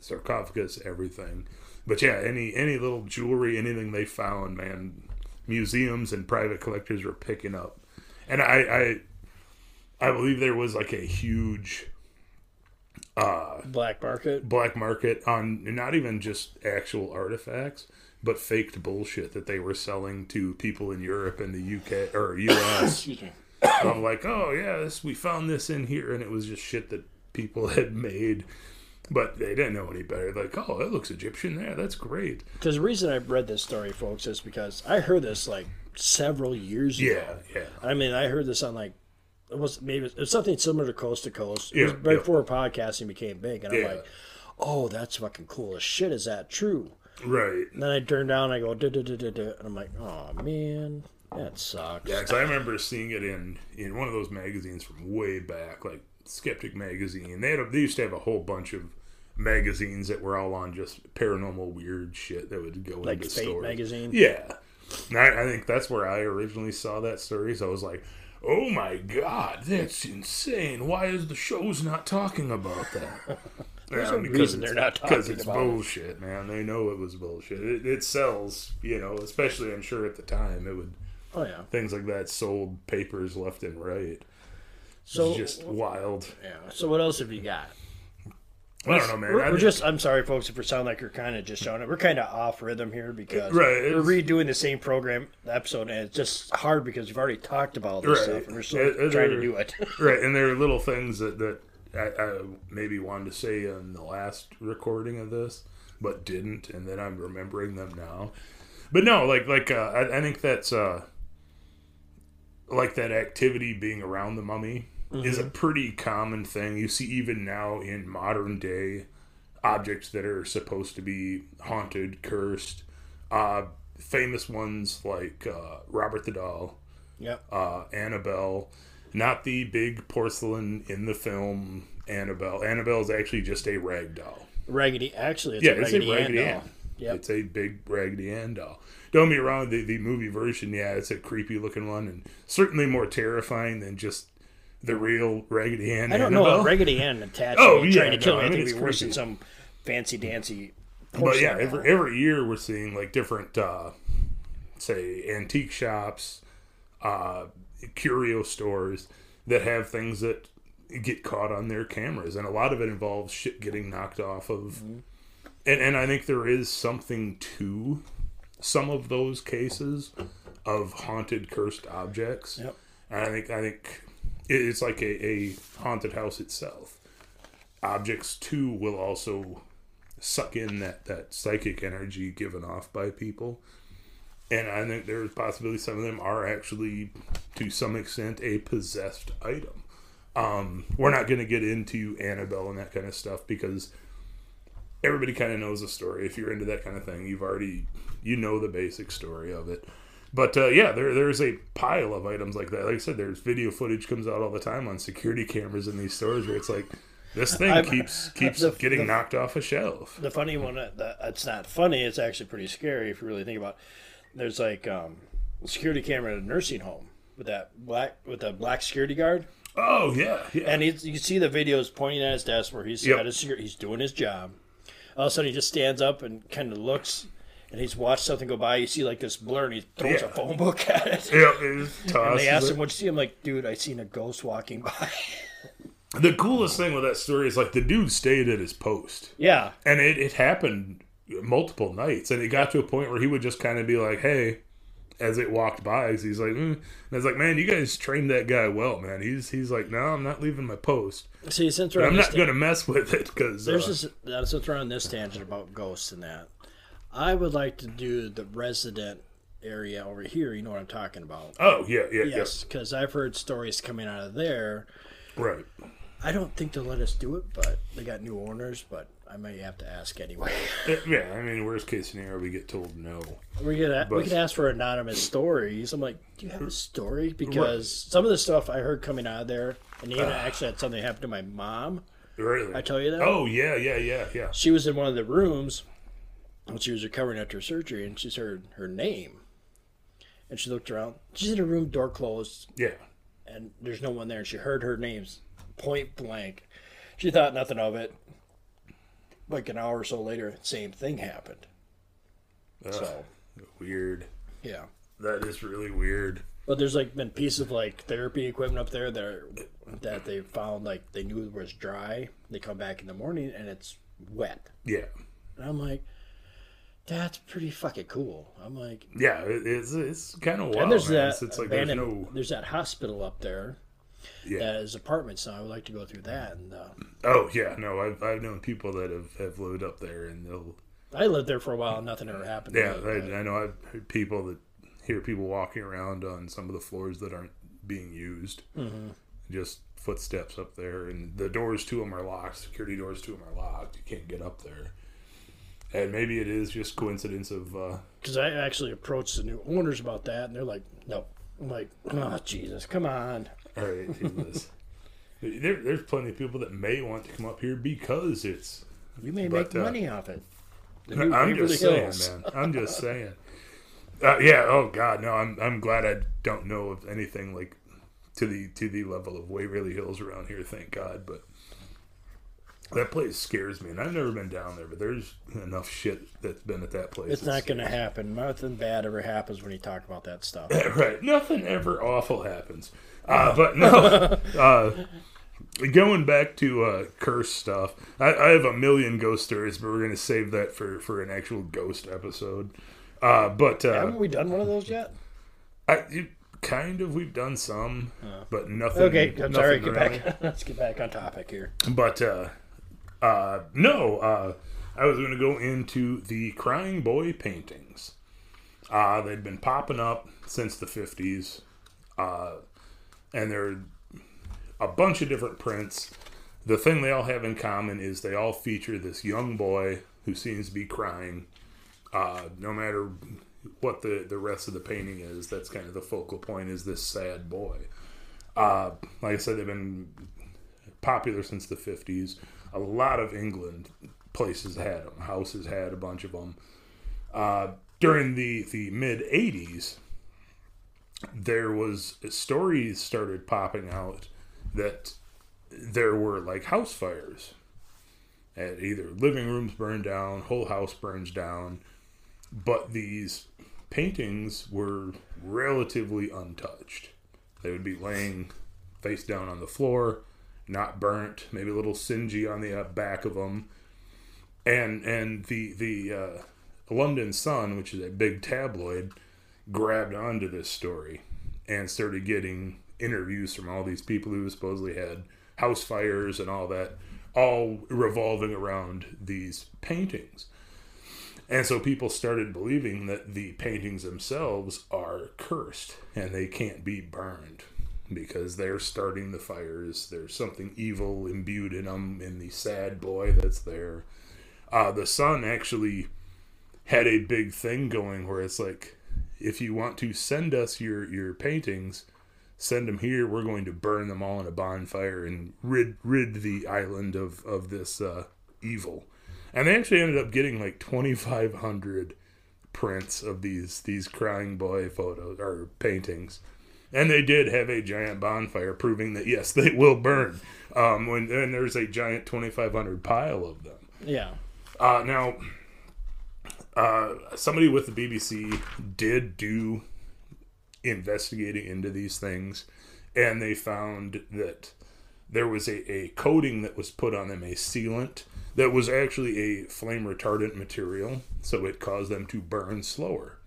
S2: sarcophagus, everything. But yeah, any any little jewelry, anything they found, man, museums and private collectors were picking up, and I I, I believe there was like a huge Uh,
S1: black market.
S2: black market on not even just actual artifacts, but faked bullshit that they were selling to people in Europe and the UK or US.
S1: Excuse me.
S2: I'm like, oh yeah, this we found this in here, and it was just shit that people had made, but they didn't know any better. Like, oh, that looks Egyptian. Yeah, that's great.
S1: Because the reason I read this story, folks, is because I heard this like several years ago.
S2: Yeah, yeah.
S1: I mean, I heard this on like it was maybe it was something similar to Coast to Coast. It
S2: Yeah,
S1: was right
S2: yeah.
S1: before podcasting became big, and I'm like, "Oh, that's fucking cool as shit." Is that true?
S2: Right.
S1: And then I turn down, I go, duh, duh, duh, and I'm like, "Oh man, that sucks."
S2: Yeah, because I remember seeing it in in one of those magazines from way back, like Skeptic magazine. They had a, they used to have a whole bunch of magazines that were all on just paranormal weird shit that would go
S1: Like
S2: into
S1: Fate
S2: stories.
S1: magazine?
S2: Yeah, and I, I think that's where I originally saw that story. So I was like, "Oh my god, that's insane! Why is the show's not talking about that?"
S1: There's
S2: Yeah,
S1: no
S2: because
S1: reason
S2: it's-
S1: they're not
S2: because
S1: talking
S2: it's
S1: about it.
S2: bullshit, man. They know it was bullshit. It, it sells, you know. Especially, I'm sure at the time it would
S1: Oh yeah.
S2: things like that sold papers left and right.
S1: So
S2: It's just wild.
S1: yeah. So what else have you got?
S2: I don't know, man.
S1: We're, we're
S2: just.
S1: I'm sorry, folks, if we sound like we're kind of just showing it. We're kind of off rhythm here because
S2: Right,
S1: we're redoing the same program episode, and it's just hard because we've already talked about all this
S2: Right.
S1: stuff, and we're still
S2: It- it-
S1: trying to do it.
S2: right, and there are little things that that I, I maybe wanted to say in the last recording of this, but didn't, and then I'm remembering them now. But no, like like uh, I, I think that's uh, like that activity being around the mummy is a pretty common thing. You see even now in modern day objects that are supposed to be haunted, cursed. Uh, famous ones like uh, Robert the Doll,
S1: yep.
S2: uh, Annabelle, not the big porcelain in the film Annabelle. Annabelle is actually just a rag doll.
S1: Raggedy. Actually, it's
S2: Yeah,
S1: a
S2: it's
S1: Raggedy,
S2: a Raggedy
S1: Ann
S2: Ann.
S1: doll. Yep.
S2: It's a big Raggedy Ann doll. Don't be wrong, the, the movie version, yeah, it's a creepy looking one and certainly more terrifying than just the real Raggedy Ann.
S1: I don't know
S2: Annabelle.
S1: Raggedy Ann attached
S2: Oh, yeah,
S1: trying to kill
S2: no,
S1: me.
S2: I
S1: I think
S2: it's
S1: it'd be worse than some fancy dancy.
S2: But yeah, every every year we're seeing like different, uh, say, antique shops, uh, curio stores that have things that get caught on their cameras, and a lot of it involves shit getting knocked off of.
S1: Mm-hmm.
S2: And and I think there is something to some of those cases of haunted, cursed objects.
S1: Yep.
S2: And I think I think it's like a, a haunted house itself. Objects too will also suck in that, that psychic energy given off by people. And I think there's possibility some of them are actually, to some extent, a possessed item. Um, we're not going to get into Annabelle and that kind of stuff because everybody kind of knows the story. If you're into that kind of thing, you've already you know the basic story of it. But uh, yeah, there there's a pile of items like that. Like I said, there's video footage comes out all the time on security cameras in these stores where it's like this thing
S1: I'm-
S2: keeps keeps
S1: the-
S2: getting
S1: the-
S2: knocked off a shelf.
S1: The funny one, uh, that it's not funny. It's actually pretty scary if you really think about. it. There's like um, a security camera at a nursing home with that black with a black security guard,
S2: Oh yeah, yeah.
S1: and he's, you see the videos pointing at his desk where he's
S2: Yep.
S1: got his he's doing his job. All of a sudden, he just stands up and kind of looks, and he's watched something go by. You see like this blur, and he throws
S2: Yeah.
S1: a phone book at it.
S2: Yeah, it
S1: And they asked him, "What'd you see?" I'm like, "Dude, I seen a ghost walking by."
S2: The coolest thing with that story is like the dude stayed at his post.
S1: yeah,
S2: And it, it happened multiple nights. And it got to a point where he would just kind of be like, hey, as it walked by, he's like, mm. and I was like, man, you guys trained that guy well, man. He's he's like, no, I'm not leaving my post.
S1: see, since
S2: I'm not going to mess with it because.
S1: there's
S2: Uh,
S1: this. That's since we're on this tangent about ghosts and that. I would like to do the resident area over here. You know what I'm talking about?
S2: oh, yeah, yeah,
S1: Yes, because I've heard stories coming out of there.
S2: Right.
S1: I don't think they'll let us do it, but they got new owners. But I might have to ask anyway.
S2: Uh, Yeah, I mean, worst case scenario, we get told no.
S1: We could a- we could ask for anonymous stories. I'm like, do you have a story? Because some of the stuff I heard coming out of there, and even actually had something happen to my mom.
S2: Really?
S1: I tell you that.
S2: Oh, yeah, yeah, yeah, yeah.
S1: She was in one of the rooms when she was recovering after surgery, and she heard her name, and she looked around. She's in a room, door closed,
S2: Yeah.
S1: and there's no one there. And she heard her names point blank. She thought nothing of it. Like an hour or so later, same thing happened.
S2: Ugh,
S1: So
S2: weird.
S1: yeah.
S2: That is really weird.
S1: But there's like been pieces of like therapy equipment up there that are, that they found like they knew it was dry. They come back in the morning and it's wet.
S2: Yeah.
S1: And I'm like, that's pretty fucking cool. I'm like,
S2: Yeah, it's it's kind of wild.
S1: and there's
S2: man.
S1: that
S2: It's, like there's
S1: abandoned,
S2: no.
S1: there's that hospital up there
S2: Yeah.
S1: that is apartments. Now I would like to go through that. And uh,
S2: Oh yeah, no, I've I've known people that have, have lived up there, and they'll
S1: I lived there for a while. and Nothing ever happened.
S2: yeah, I, I know I've heard people that hear people walking around on some of the floors that aren't being used,
S1: Mm-hmm.
S2: just footsteps up there, and the doors to them are locked. Security doors to them are locked. You can't get up there. And maybe it is just coincidence of uh,
S1: Because I actually approached the new owners about that, and they're like, "No." I'm like, "Oh Jesus, come on!"
S2: all right, Jesus. there, there's plenty of people that may want to come up here because it's
S1: You may
S2: But,
S1: make
S2: uh,
S1: money off it.
S2: I'm just saying, man. I'm just saying. Uh, yeah. Oh God, no. I'm I'm glad I don't know of anything like to the to the level of Waverly Hills around here. Thank God. But that place scares me, and I've never been down there. But there's enough shit that's been at that place.
S1: It's not going to happen. Nothing bad ever happens when you talk about that stuff.
S2: right. Nothing ever awful happens. Uh, but no. Uh, going back to uh, curse stuff, I, I have a million ghost stories, but we're going to save that for, for an actual ghost episode. Uh, but uh,
S1: Haven't we done one of those yet?
S2: I, it, kind of, we've done some, but nothing.
S1: Okay, I'm sorry. Get back. Let's get back on topic here.
S2: But uh, uh, no, uh, I was going to go into the Crying Boy paintings. Uh, they'd been popping up since the 50s, uh, and they're a bunch of different prints. The thing they all have in common is they all feature this young boy who seems to be crying. Uh, no matter what the, the rest of the painting is, that's kind of the focal point is this sad boy. Uh, like I said, they've been popular since the 50s. A lot of England places had them. Houses had a bunch of them. Uh, during the, the mid 80s, there was stories started popping out that there were like house fires. And either living rooms burned down, whole house burns down, but these paintings were relatively untouched. They would be laying face down on the floor, not burnt, maybe a little singy on the uh, back of them. And and the the uh, London Sun, which is a big tabloid, grabbed onto this story and started getting interviews from all these people who supposedly had house fires and all that, all revolving around these paintings. And so people started believing that the paintings themselves are cursed and they can't be burned because they're starting the fires. There's something evil imbued in them, in the sad boy that's there. Uh, the Sun actually had a big thing going where it's like, if you want to send us your, your paintings, send them here. We're going to burn them all in a bonfire and rid rid the island of of this uh, evil. And they actually ended up getting like 2,500 prints of these these crying boy photos or paintings. And they did have a giant bonfire, proving that yes, they will burn. Um, when and there's a giant 2,500 pile of them.
S1: Yeah.
S2: Uh, now, uh, somebody with the BBC did do investigating into these things, and they found that there was a, a coating that was put on them, a sealant that was actually a flame retardant material, so it caused them to burn slower.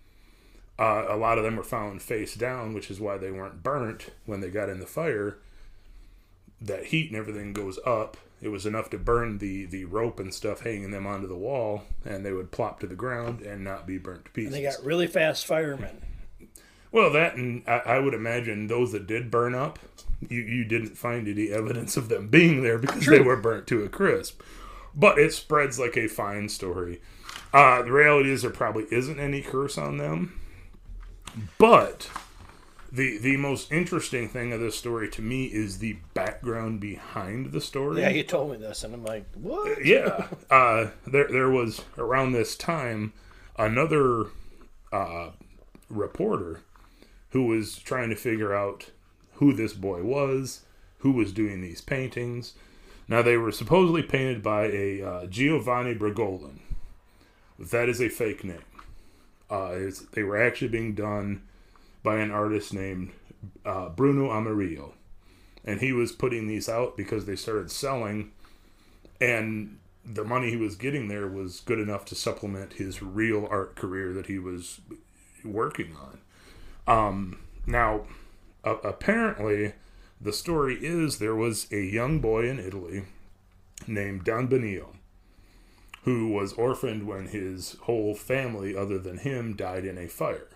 S2: Uh, a lot of them were found face down, which is why they weren't burnt when they got in the fire. That heat and everything goes up. It was enough to burn the, the rope and stuff hanging them onto the wall, and they would plop to the ground and not be burnt to pieces.
S1: And they got really fast firemen.
S2: Well, that and I, I would imagine those that did burn up, you, you didn't find any evidence of them being there because they were burnt to a crisp. But it spreads like a fine story. Uh, the reality is there probably isn't any curse on them. But the the most interesting thing of this story to me is the background behind the story.
S1: Yeah, you told me this, and I'm like, what?
S2: Yeah. Uh, there, there was around this time another uh, reporter who was trying to figure out who this boy was, who was doing these paintings. Now, they were supposedly painted by a uh, Giovanni Bragolin. That is a fake name. Uh, they were actually being done by an artist named uh, Bruno Amarillo. And he was putting these out because they started selling, and the money he was getting there was good enough to supplement his real art career that he was working on. Um, now, uh, apparently, the story is there was a young boy in Italy named Don Benio who was orphaned when his whole family, other than him, died in a fire.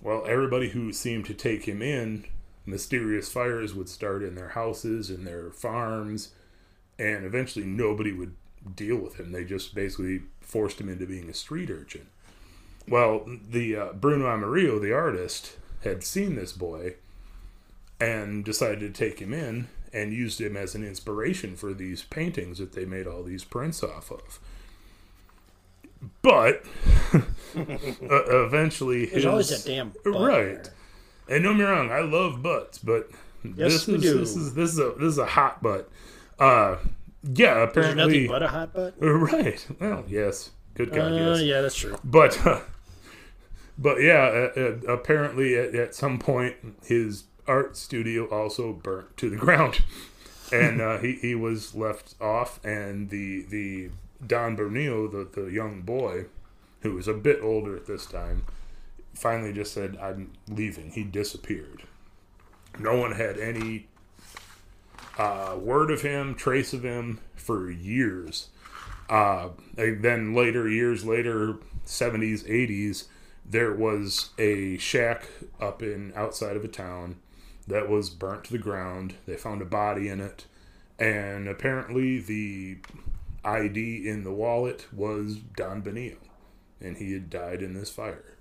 S2: Well, everybody who seemed to take him in, mysterious fires would start in their houses and their farms, and eventually nobody would deal with him. They just basically forced him into being a street urchin. Well, the uh, Bruno Amarillo, the artist, had seen this boy and decided to take him in and used him as an inspiration for these paintings that they made all these prints off of. But uh, eventually,
S1: There's
S2: his,
S1: always that damn butt
S2: right.
S1: there.
S2: And don't get me wrong, I love butts, but
S1: Yes,
S2: this is
S1: do.
S2: this is this is a this is a hot butt. Uh, yeah, apparently,
S1: nothing but a hot butt.
S2: right. Well, yes, good God,
S1: Uh,
S2: yes.
S1: yeah, that's true.
S2: But uh, but yeah, uh, uh, apparently at, at some point his art studio also burnt to the ground, and uh, he he was left off, and the the Don Bernillo, the the young boy, who was a bit older at this time, finally just said, "I'm leaving." He disappeared. No one had any uh, word of him, trace of him for years. Uh, then later, years later, 70s, 80s, there was a shack up in outside of a town that was burnt to the ground. They found a body in it, and apparently the ID in the wallet was Don Benio, and he had died in this fire.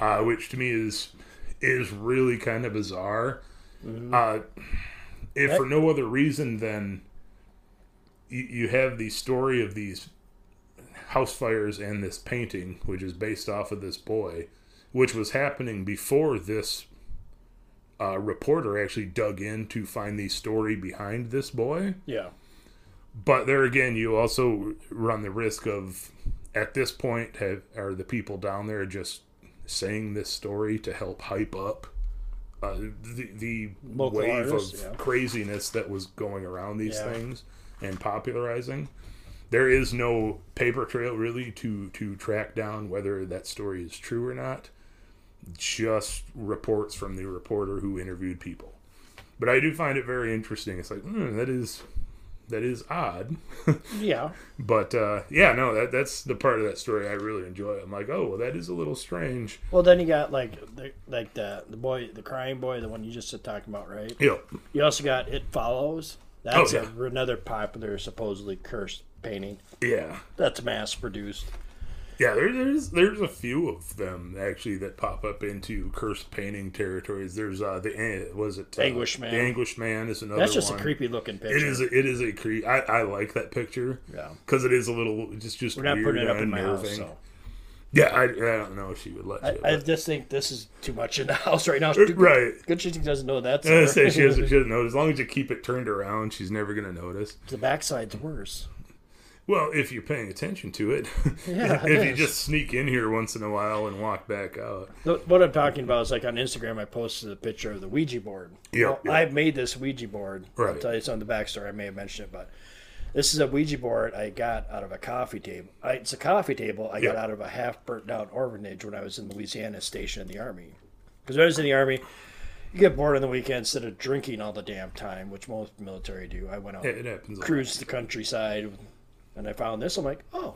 S2: Uh, which to me is is really kind of bizarre. Uh, if for no other reason than you, you have the story of these house fires and this painting, which is based off of this boy, which was happening before this uh, reporter actually dug in to find the story behind this boy.
S1: Yeah.
S2: But there again, you also run the risk of, at this point, have, are the people down there just saying this story to help hype up uh, the the
S1: Local
S2: wave
S1: artists,
S2: of
S1: yeah.
S2: craziness that was going around these
S1: Yeah.
S2: things and popularizing? There is no paper trail really to to track down whether that story is true or not. Just reports from the reporter who interviewed people. But I do find it very interesting. It's like hmm, that is that is odd.
S1: Yeah.
S2: But uh, yeah, no, that that's the part of that story I really enjoy. I'm like, oh, well, that is a little strange.
S1: Well, then you got like the like the the boy, the crying boy, the one you just said talking about, right?
S2: Yeah,
S1: You also got It Follows. That's
S2: Oh,
S1: a, another popular, supposedly cursed painting.
S2: yeah,
S1: That's mass produced.
S2: Yeah. There, there's there's a few of them actually that pop up into cursed painting territories. There's uh the was it uh,
S1: Anguish Man.
S2: The Anguish Man is another.
S1: That's just
S2: one.
S1: a creepy looking picture.
S2: It is. A, it is a creep. I, I like that picture
S1: Yeah.
S2: because it is a little just just.
S1: We're not
S2: weird
S1: putting it up
S2: and
S1: in my house, so
S2: Yeah, I, I don't know if she would let
S1: I,
S2: you.
S1: I just think this is too much in the house right now.
S2: right.
S1: Good she doesn't know that.
S2: I say she doesn't, she doesn't know. As long as you keep it turned around, she's never gonna notice.
S1: the backside's worse.
S2: Well, if you're paying attention to it,
S1: Yeah,
S2: if you just sneak in here once in a while and walk back out,
S1: What I'm talking about is like on Instagram, I posted a picture of the Ouija board.
S2: Yeah,
S1: Well,
S2: yeah.
S1: I've made this Ouija board. I'll tell you some of the backstory. I may have mentioned it, but this is a Ouija board I got out of a coffee table. I, it's a coffee table I got out of a half burnt down orphanage when I was in Louisiana stationed in the Army. Because when I was in the Army, you get bored on the weekend instead of drinking all the damn time, which most military do. I went out
S2: it, it happens. a lot.
S1: cruise the countryside and I found this. I'm like, oh.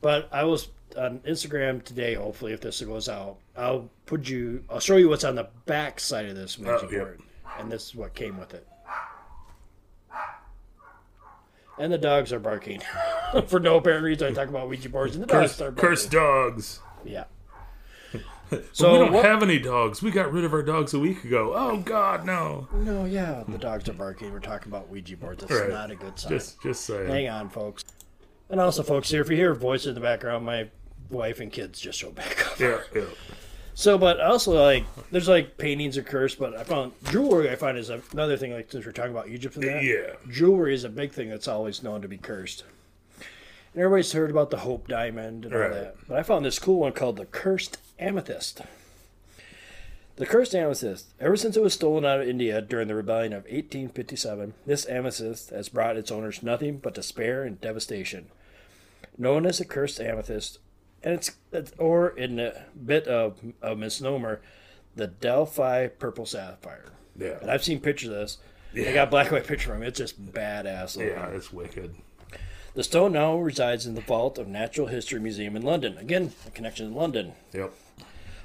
S1: But I was on Instagram today, hopefully, if this goes out, I'll put you, I'll show you what's on the back side of this Ouija
S2: Oh, yeah.
S1: board. And this is what came with it. And the dogs are barking. For no apparent reason, I talk about Ouija boards, and the dogs
S2: Curse,
S1: are barking.
S2: curse dogs.
S1: Yeah.
S2: So
S1: So
S2: we don't
S1: what-
S2: have any dogs. We got rid of our dogs a week ago. Oh God, no!
S1: No, yeah, the dogs are barking. We're talking about Ouija boards. That's
S2: Right.
S1: not a good sign.
S2: Just, just saying.
S1: Hang on, folks. And also, folks, here if you hear a voice in the background, my wife and kids just showed back up.
S2: Yeah, yeah.
S1: So, but also like, there's like paintings are cursed, but I found jewelry. I find is another thing. Like since we're talking about Egypt and that,
S2: Yeah.
S1: jewelry is a big thing that's always known to be cursed. And everybody's heard about the Hope Diamond and all
S2: Right.
S1: that, but I found this cool one called the Cursed Amethyst. The cursed amethyst. Ever since it was stolen out of India during the rebellion of 1857, this amethyst has brought its owners nothing but despair and devastation. Known as the cursed amethyst, and it's, it's or in a bit of a misnomer, the Delhi purple sapphire.
S2: Yeah.
S1: And I've seen pictures of this. I got a black and white picture from it. It's just badass. looking.
S2: Yeah, it's wicked.
S1: The stone now resides in the vault of Natural History Museum in London. Again, a connection to London
S2: Yep.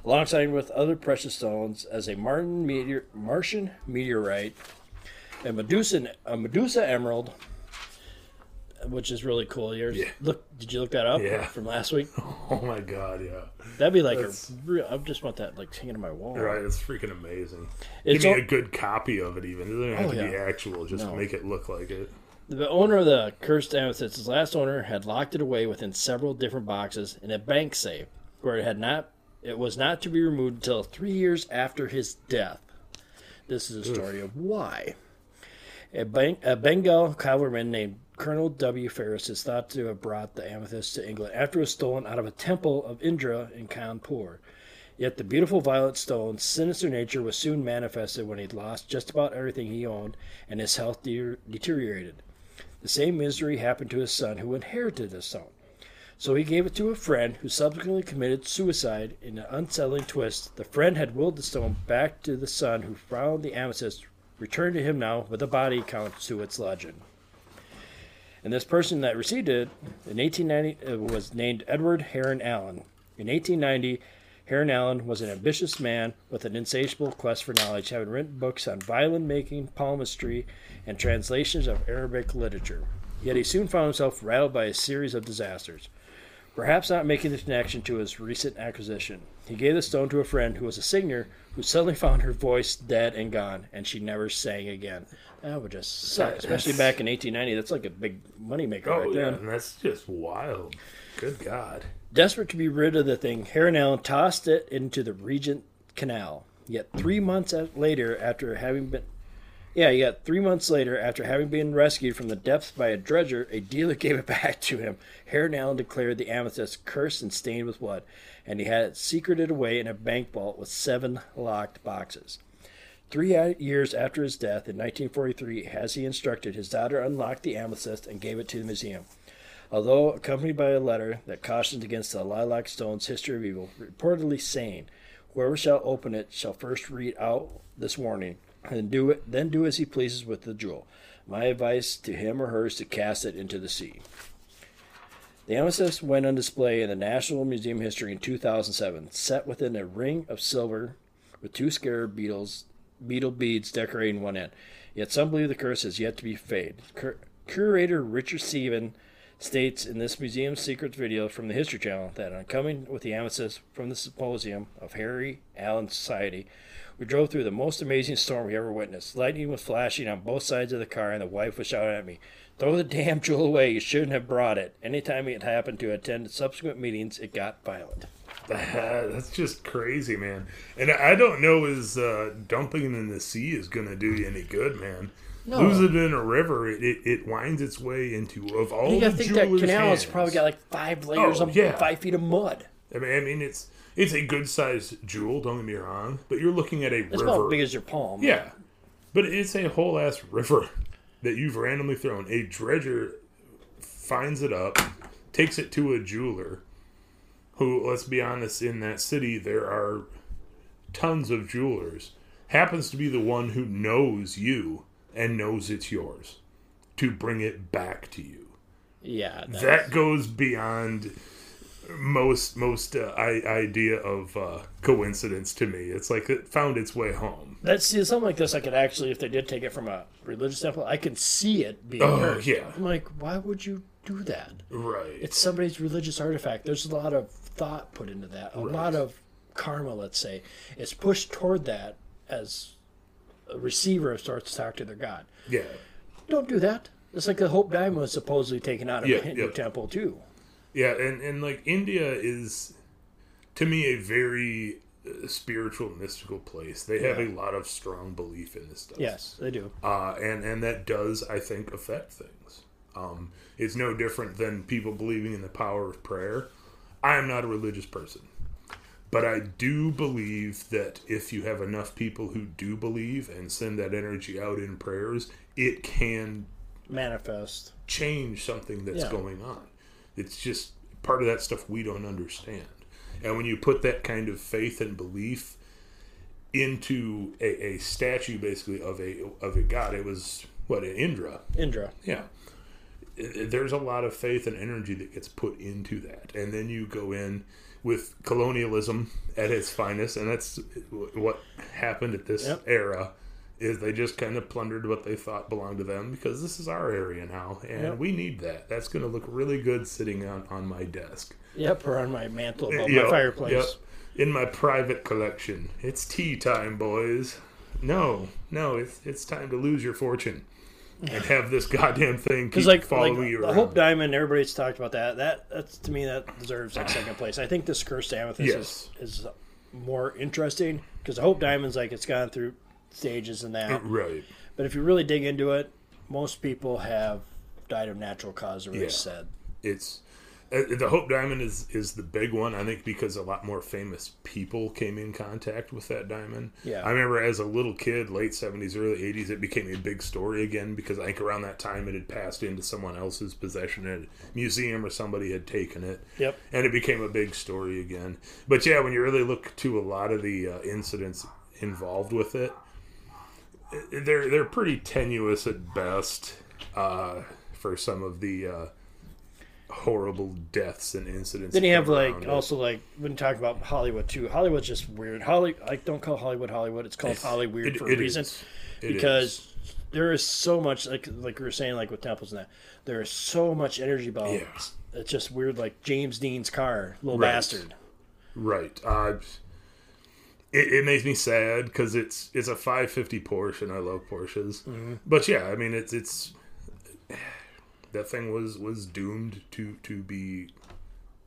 S1: alongside with other precious stones as a Martin meteor, Martian meteorite, a Medusa, a Medusa emerald, which is really cool. Yours,
S2: Yeah.
S1: look, did you look that up
S2: Yeah.
S1: from last week?
S2: Oh my God, yeah.
S1: That'd be like
S2: That's-
S1: a real. I just want that like hanging on my wall.
S2: Right, it's freaking amazing.
S1: It's
S2: Give me a good copy of it, even. It doesn't have
S1: Oh,
S2: to be actual. Just
S1: No.
S2: make it look like it.
S1: The owner of the cursed amethyst, his last owner, had locked it away within several different boxes in a bank safe, where it had not. It was not to be removed until three years after his death. This is a story of why. A, bank, a Bengal cavalryman named Colonel W. Ferris is thought to have brought the amethyst to England after it was stolen out of a temple of Indra in Kanpur. Yet the beautiful violet stone's sinister nature was soon manifested when he'd lost just about everything he owned and his health de- deteriorated. The same misery happened to his son, who inherited the stone. So he gave it to a friend, who subsequently committed suicide in an unsettling twist. The friend had willed the stone back to the son, who found the amethyst returned to him now with a body count to its legend. And this person that received it in 1890 uh, was named Edward Heron Allen. In 1890, Heron Allen was an ambitious man with an insatiable quest for knowledge, having written books on violin making, palmistry, and translations of Arabic literature. Yet he soon found himself rattled by a series of disasters. Perhaps not making the connection to his recent acquisition, he gave the stone to a friend who was a singer who suddenly found her voice dead and gone, and she never sang again. That would just suck, especially back in 1890. That's like a big moneymaker
S2: Oh,
S1: right
S2: yeah.
S1: then.
S2: And that's just wild. Good God.
S1: Desperate to be rid of the thing, Heron tossed it into the Regent Canal. Yet three months later, after having been, yeah, yet three months later, after having been rescued from the depths by a dredger, a dealer gave it back to him. Heron declared the amethyst cursed and stained with blood, and he had it secreted away in a bank vault with seven locked boxes. Three years after his death in 1943, as he instructed, his daughter unlocked the amethyst and gave it to the museum. Although accompanied by a letter that cautioned against the lilac stone's history of evil, reportedly saying, "Whoever shall open it shall first read out this warning, and do it, then do as he pleases with the jewel. My advice to him or her is to cast it into the sea." The amethyst went on display in the National Museum of History in 2007, set within a ring of silver with two scarab beetles, beetle beads decorating one end. Yet some believe the curse has yet to be fade. Cur- curator Richard Steven states in this museum secrets video from the History Channel that on coming with the amethyst from the symposium of Heron Allen Society, we drove through the most amazing storm we ever witnessed. Lightning was flashing on both sides of the car, and the wife was shouting at me, Throw the damn jewel away. You shouldn't have brought it. Anytime it happened to attend subsequent meetings, it got violent.
S2: That's just crazy, man. And I don't know is uh, dumping in the sea is going to do you any good, man.
S1: No.
S2: Lose it in a river, it, it, it winds its way into of all
S1: You
S2: the
S1: gotta think that canal has probably got like five layers
S2: Oh,
S1: of
S2: yeah.
S1: five feet of mud.
S2: I mean, I mean, it's it's a good sized jewel. Don't get me wrong, but you're looking at a
S1: It's
S2: river.
S1: about as big as your palm.
S2: Yeah, but it's a whole ass river that you've randomly thrown. A dredger finds it up, takes it to a jeweler, who, let's be honest, in that city there are tons of jewelers. Happens to be the one who knows you and knows it's yours to bring it back to you.
S1: Yeah. that-
S2: That goes beyond most most uh, I, idea of uh, coincidence to me. It's like it found its way home.
S1: That's see, something like this. I could actually, if they did take it from a religious temple, I can see it being
S2: Oh, yeah.
S1: I'm like, why would you do that?
S2: Right.
S1: It's somebody's religious artifact. There's a lot of thought put into that. A lot of karma, let's say, is pushed toward that as receiver starts to talk to their god.
S2: yeah.
S1: Don't do that. It's like the Hope Diamond was supposedly taken out of
S2: Yeah,
S1: a Hindu
S2: yeah.
S1: temple too.
S2: Yeah, and, and like India is to me a very uh, spiritual mystical place. They have a lot of strong belief in this stuff.
S1: Yes, they do.
S2: uh, and and that does I think affect things. Um, it's no different than people believing in the power of prayer. I am not a religious person, but I do believe that if you have enough people who do believe and send that energy out in prayers, it can
S1: Manifest.
S2: change something that's
S1: Yeah.
S2: going on. It's just part of that stuff we don't understand. And when you put that kind of faith and belief into a, a statue, basically of a of a god, it was what an Indra.
S1: Indra.
S2: Yeah, there's a lot of faith and energy that gets put into that, and then you go in with colonialism at its finest, and that's what happened at this
S1: Yep.
S2: era. Is they just kind of plundered what they thought belonged to them because this is our area now, and
S1: Yep.
S2: we need that. That's going to look really good sitting on, on my desk.
S1: Yep, or on my mantle eh, above
S2: Yep,
S1: my fireplace.
S2: In my private collection. It's tea time, boys. No, no, it's it's time to lose your fortune and have this goddamn thing keep
S1: Because like,
S2: following
S1: like
S2: you
S1: the
S2: around.
S1: Hope Diamond, everybody's talked about that. That that's to me that deserves like second place. I think this cursed amethyst
S2: Yes.
S1: is, is more interesting because the Hope Diamond's like it's gone through stages and that.
S2: right.
S1: But if you really dig into it, most people have died of natural cause, or
S2: Yeah.
S1: said.
S2: It's the Hope Diamond is is the big one. I think because a lot more famous people came in contact with that diamond.
S1: Yeah.
S2: I remember as a little kid, late seventies, early eighties, it became a big story again because I think around that time it had passed into someone else's possession at a museum or somebody had taken it.
S1: Yep.
S2: and it became a big story again. But yeah, when you really look to a lot of the uh, incidents involved with it, they're they're pretty tenuous at best uh, for some of the uh, horrible deaths and incidents.
S1: Then you have like
S2: it.
S1: also like when you talk about Hollywood too. Hollywood's just weird. Holly, like don't call Hollywood Hollywood. It's called Hollyweird
S2: It-
S1: for
S2: it
S1: a reason.
S2: is.
S1: Because there is so much like like we were saying like with temples and that there is so much energy about
S2: Yeah.
S1: it's just weird like james dean's car little
S2: Right.
S1: bastard
S2: Right. Uh, it, it makes me sad because it's it's a 550 Porsche and I love Porsches.
S1: Mm-hmm.
S2: But yeah, I mean it's it's that thing was was doomed to to be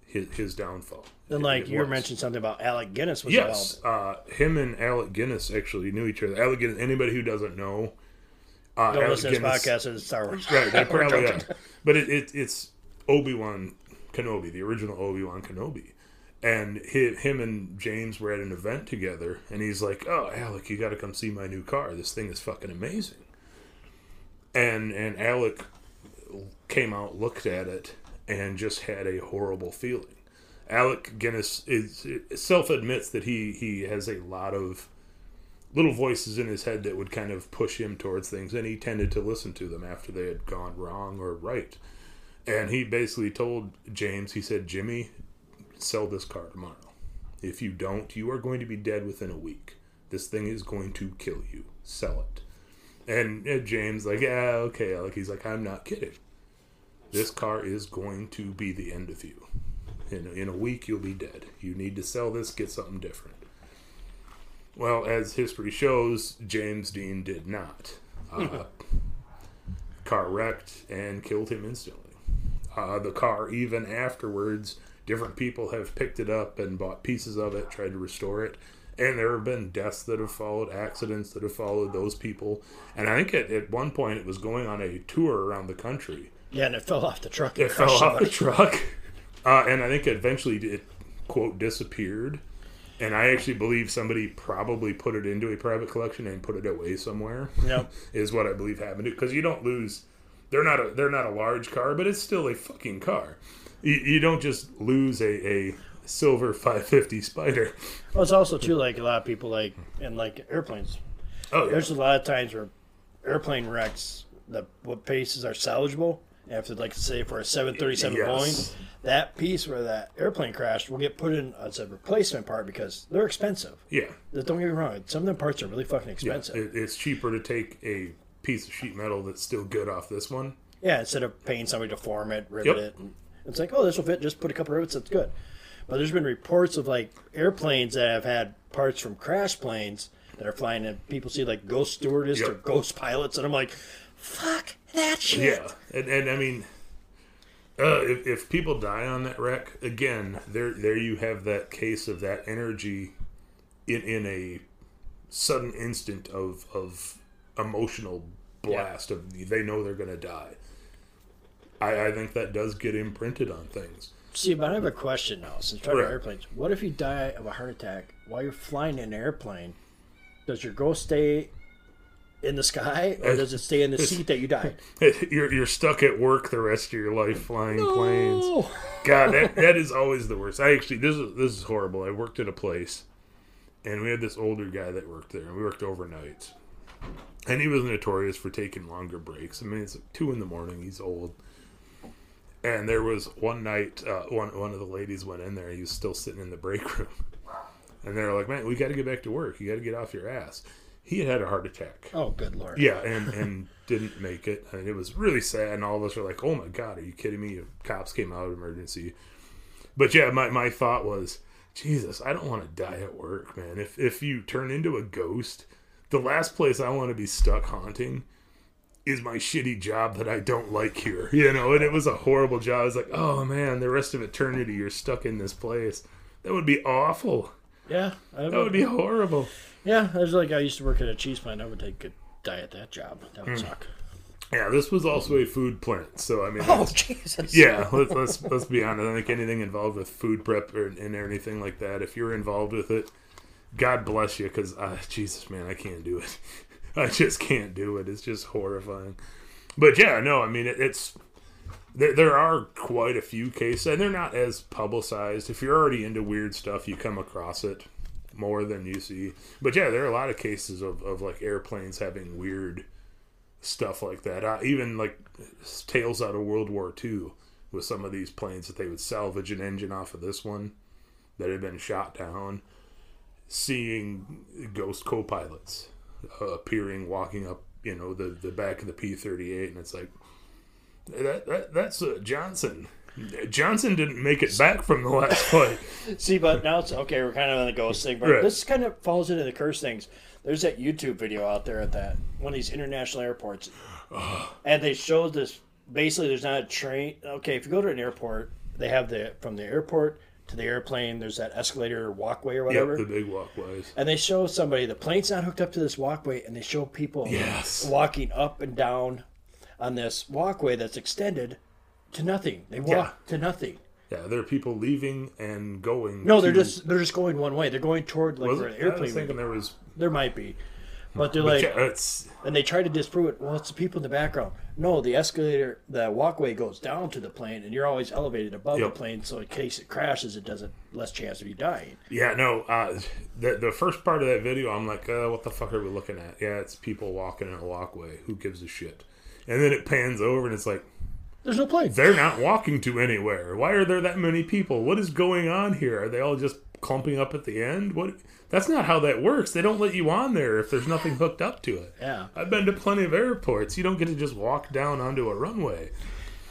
S2: his, his downfall.
S1: And
S2: It-
S1: like
S2: it
S1: you
S2: was.
S1: mentioning something about alec guinness was
S2: Yes,
S1: involved
S2: uh, him and Alec Guinness actually knew each other. Alec Guinness, anybody who doesn't know, uh,
S1: don't
S2: Alec
S1: listen to this
S2: Guinness-
S1: podcast it's star wars
S2: Right, they probably are. But it, it, it's Obi Wan Kenobi, the original Obi Wan Kenobi. And hi him and James were at an event together, and he's like, "Oh, Alec, you got to come see my new car. This thing is fucking amazing." And and Alec came out, looked at it, and just had a horrible feeling. Alec Guinness is self admits that he he has a lot of little voices in his head that would kind of push him towards things, and he tended to listen to them after they had gone wrong or right. And he basically told James, he said, Jimmy, sell this car tomorrow. If you don't, you are going to be dead within a week. This thing is going to kill you. Sell it. And uh, James, like, yeah, okay, like He's like, I'm not kidding. This car is going to be the end of you. In, in a week, you'll be dead. You need to sell this, get something different. Well, as history shows, James Dean did not. Uh, car wrecked and killed him instantly. Uh, the car, even afterwards, different people have picked it up and bought pieces of it, tried to restore it. And there have been deaths that have followed, accidents that have followed those people. And I think at, at one point it was going on a tour around the country.
S1: Yeah, and it fell off the truck.
S2: It fell off the truck. Uh, and I think eventually it, quote, disappeared. And I actually believe somebody probably put it into a private collection and put it away somewhere.
S1: Yep.
S2: is what I believe happened. Because you don't lose. They're not a they're not a large car, but it's still a fucking car. You, you don't just lose a, a silver 550 Spider.
S1: Well, it's also too like a lot of people like and like airplanes.
S2: Oh yeah.
S1: There's a lot of times where airplane wrecks, the what pieces are salvageable. After like say for a 737
S2: Yes.
S1: Boeing, that piece where that airplane crashed will get put in as a replacement part because they're expensive.
S2: Yeah.
S1: Don't get me wrong, some of them parts are really fucking expensive.
S2: It, it's cheaper to take a piece of sheet metal that's still good off this one.
S1: Yeah, instead of paying somebody to form it, rivet
S2: Yep.
S1: it, and it's like, oh, this will fit. Just put a couple rivets. That's good. But there's been reports of like airplanes that have had parts from crash planes that are flying, and people see like ghost stewardess
S2: Yep.
S1: or ghost pilots, and I'm like, fuck that shit.
S2: Yeah, and, and I mean, uh, if, if people die on that wreck, again, there there you have that case of that energy in in a sudden instant of of emotional blast of they know they're gonna die. I, I think that does get imprinted on things.
S1: See, but I have a question now. Since talking about airplanes, what if you die of a heart attack while you're flying in an airplane? Does your ghost stay in the sky, or does it stay in the seat that you died?
S2: You're you're stuck at work the rest of your life flying planes.
S1: Oh,
S2: God, that, that is always the worst. I actually this is this is horrible. I worked at a place, and we had this older guy that worked there, and we worked overnights, and he was notorious for taking longer breaks. I mean, it's like two in the morning. He's old, and there was one night, uh, one one of the ladies went in there. He was still sitting in the break room, and they were like, "Man, we got to get back to work. You got to get off your ass." He had had a heart attack.
S1: oh, good lord.
S2: Yeah, and and didn't make it, and it was really sad. And all of us were like, "Oh my god, are you kidding me?" Cops came out, of emergency. But yeah, my my thought was, Jesus, I don't want to die at work, man. If if you turn into a ghost, the last place I want to be stuck haunting is my shitty job that I don't like here. You know, and it was a horrible job. I was like, oh man, the rest of eternity you're stuck in this place. That would be awful.
S1: Yeah, I
S2: That would be horrible.
S1: Yeah, I was like I used to work at a cheese plant. I would take a die at that job. That would suck.
S2: Yeah, this was also a food plant, so I mean,
S1: Oh Jesus!
S2: yeah let's, let's let's be honest i think anything involved with food prep or and anything like that if you're involved with it god bless you because uh, jesus man i can't do it i just can't do it it's just horrifying but yeah no i mean it, it's there, there are quite a few cases and they're not as publicized if you're already into weird stuff you come across it more than you see but yeah there are a lot of cases of, of like airplanes having weird stuff like that. Uh, even like tales out of World War II with some of these planes that they would salvage an engine off of this one that had been shot down. Seeing ghost co-pilots uh, appearing, walking up, you know, the the back of the P thirty eight, and it's like that, that that's uh, Johnson. Johnson didn't make it back from the last flight.
S1: See, but now it's okay. We're kind of on the ghost thing, but
S2: Right.
S1: this kind of falls into the curse things. There's that YouTube video out there at that one of these international airports, and they showed this. Basically, there's not a train. Okay, if you go to an airport, they have the from the airport to the airplane. There's that escalator or walkway or
S2: Yep,
S1: whatever.
S2: the big walkways.
S1: and they show somebody the plane's not hooked up to this walkway, and they show people
S2: Yes.
S1: walking up and down on this walkway that's extended to nothing. They walk to nothing.
S2: Yeah, there are people leaving and going.
S1: No, they're
S2: to-
S1: just they're just going one way. They're going toward like where the
S2: I was
S1: airplane.
S2: thinking there was.
S1: There might be, but they're like,
S2: it's
S1: and they try to disprove it. Well, it's the people in the background. No, the escalator, the walkway goes down to the plane, and you're always elevated above
S2: Yep.
S1: the plane, so in case it crashes, it doesn't less chance of you dying.
S2: Yeah, no. Uh, the the first part of that video, I'm like, uh, what the fuck are we looking at? Yeah, it's people walking in a walkway. Who gives a shit? And then it pans over, and it's like
S1: There's no plane.
S2: they're not walking to anywhere. Why are there that many people? What is going on here? Are they all just clumping up at the end? What? That's not how that works. They don't let you on there if there's nothing hooked up to it.
S1: Yeah,
S2: I've been to plenty of airports. You don't get to just walk down onto a runway.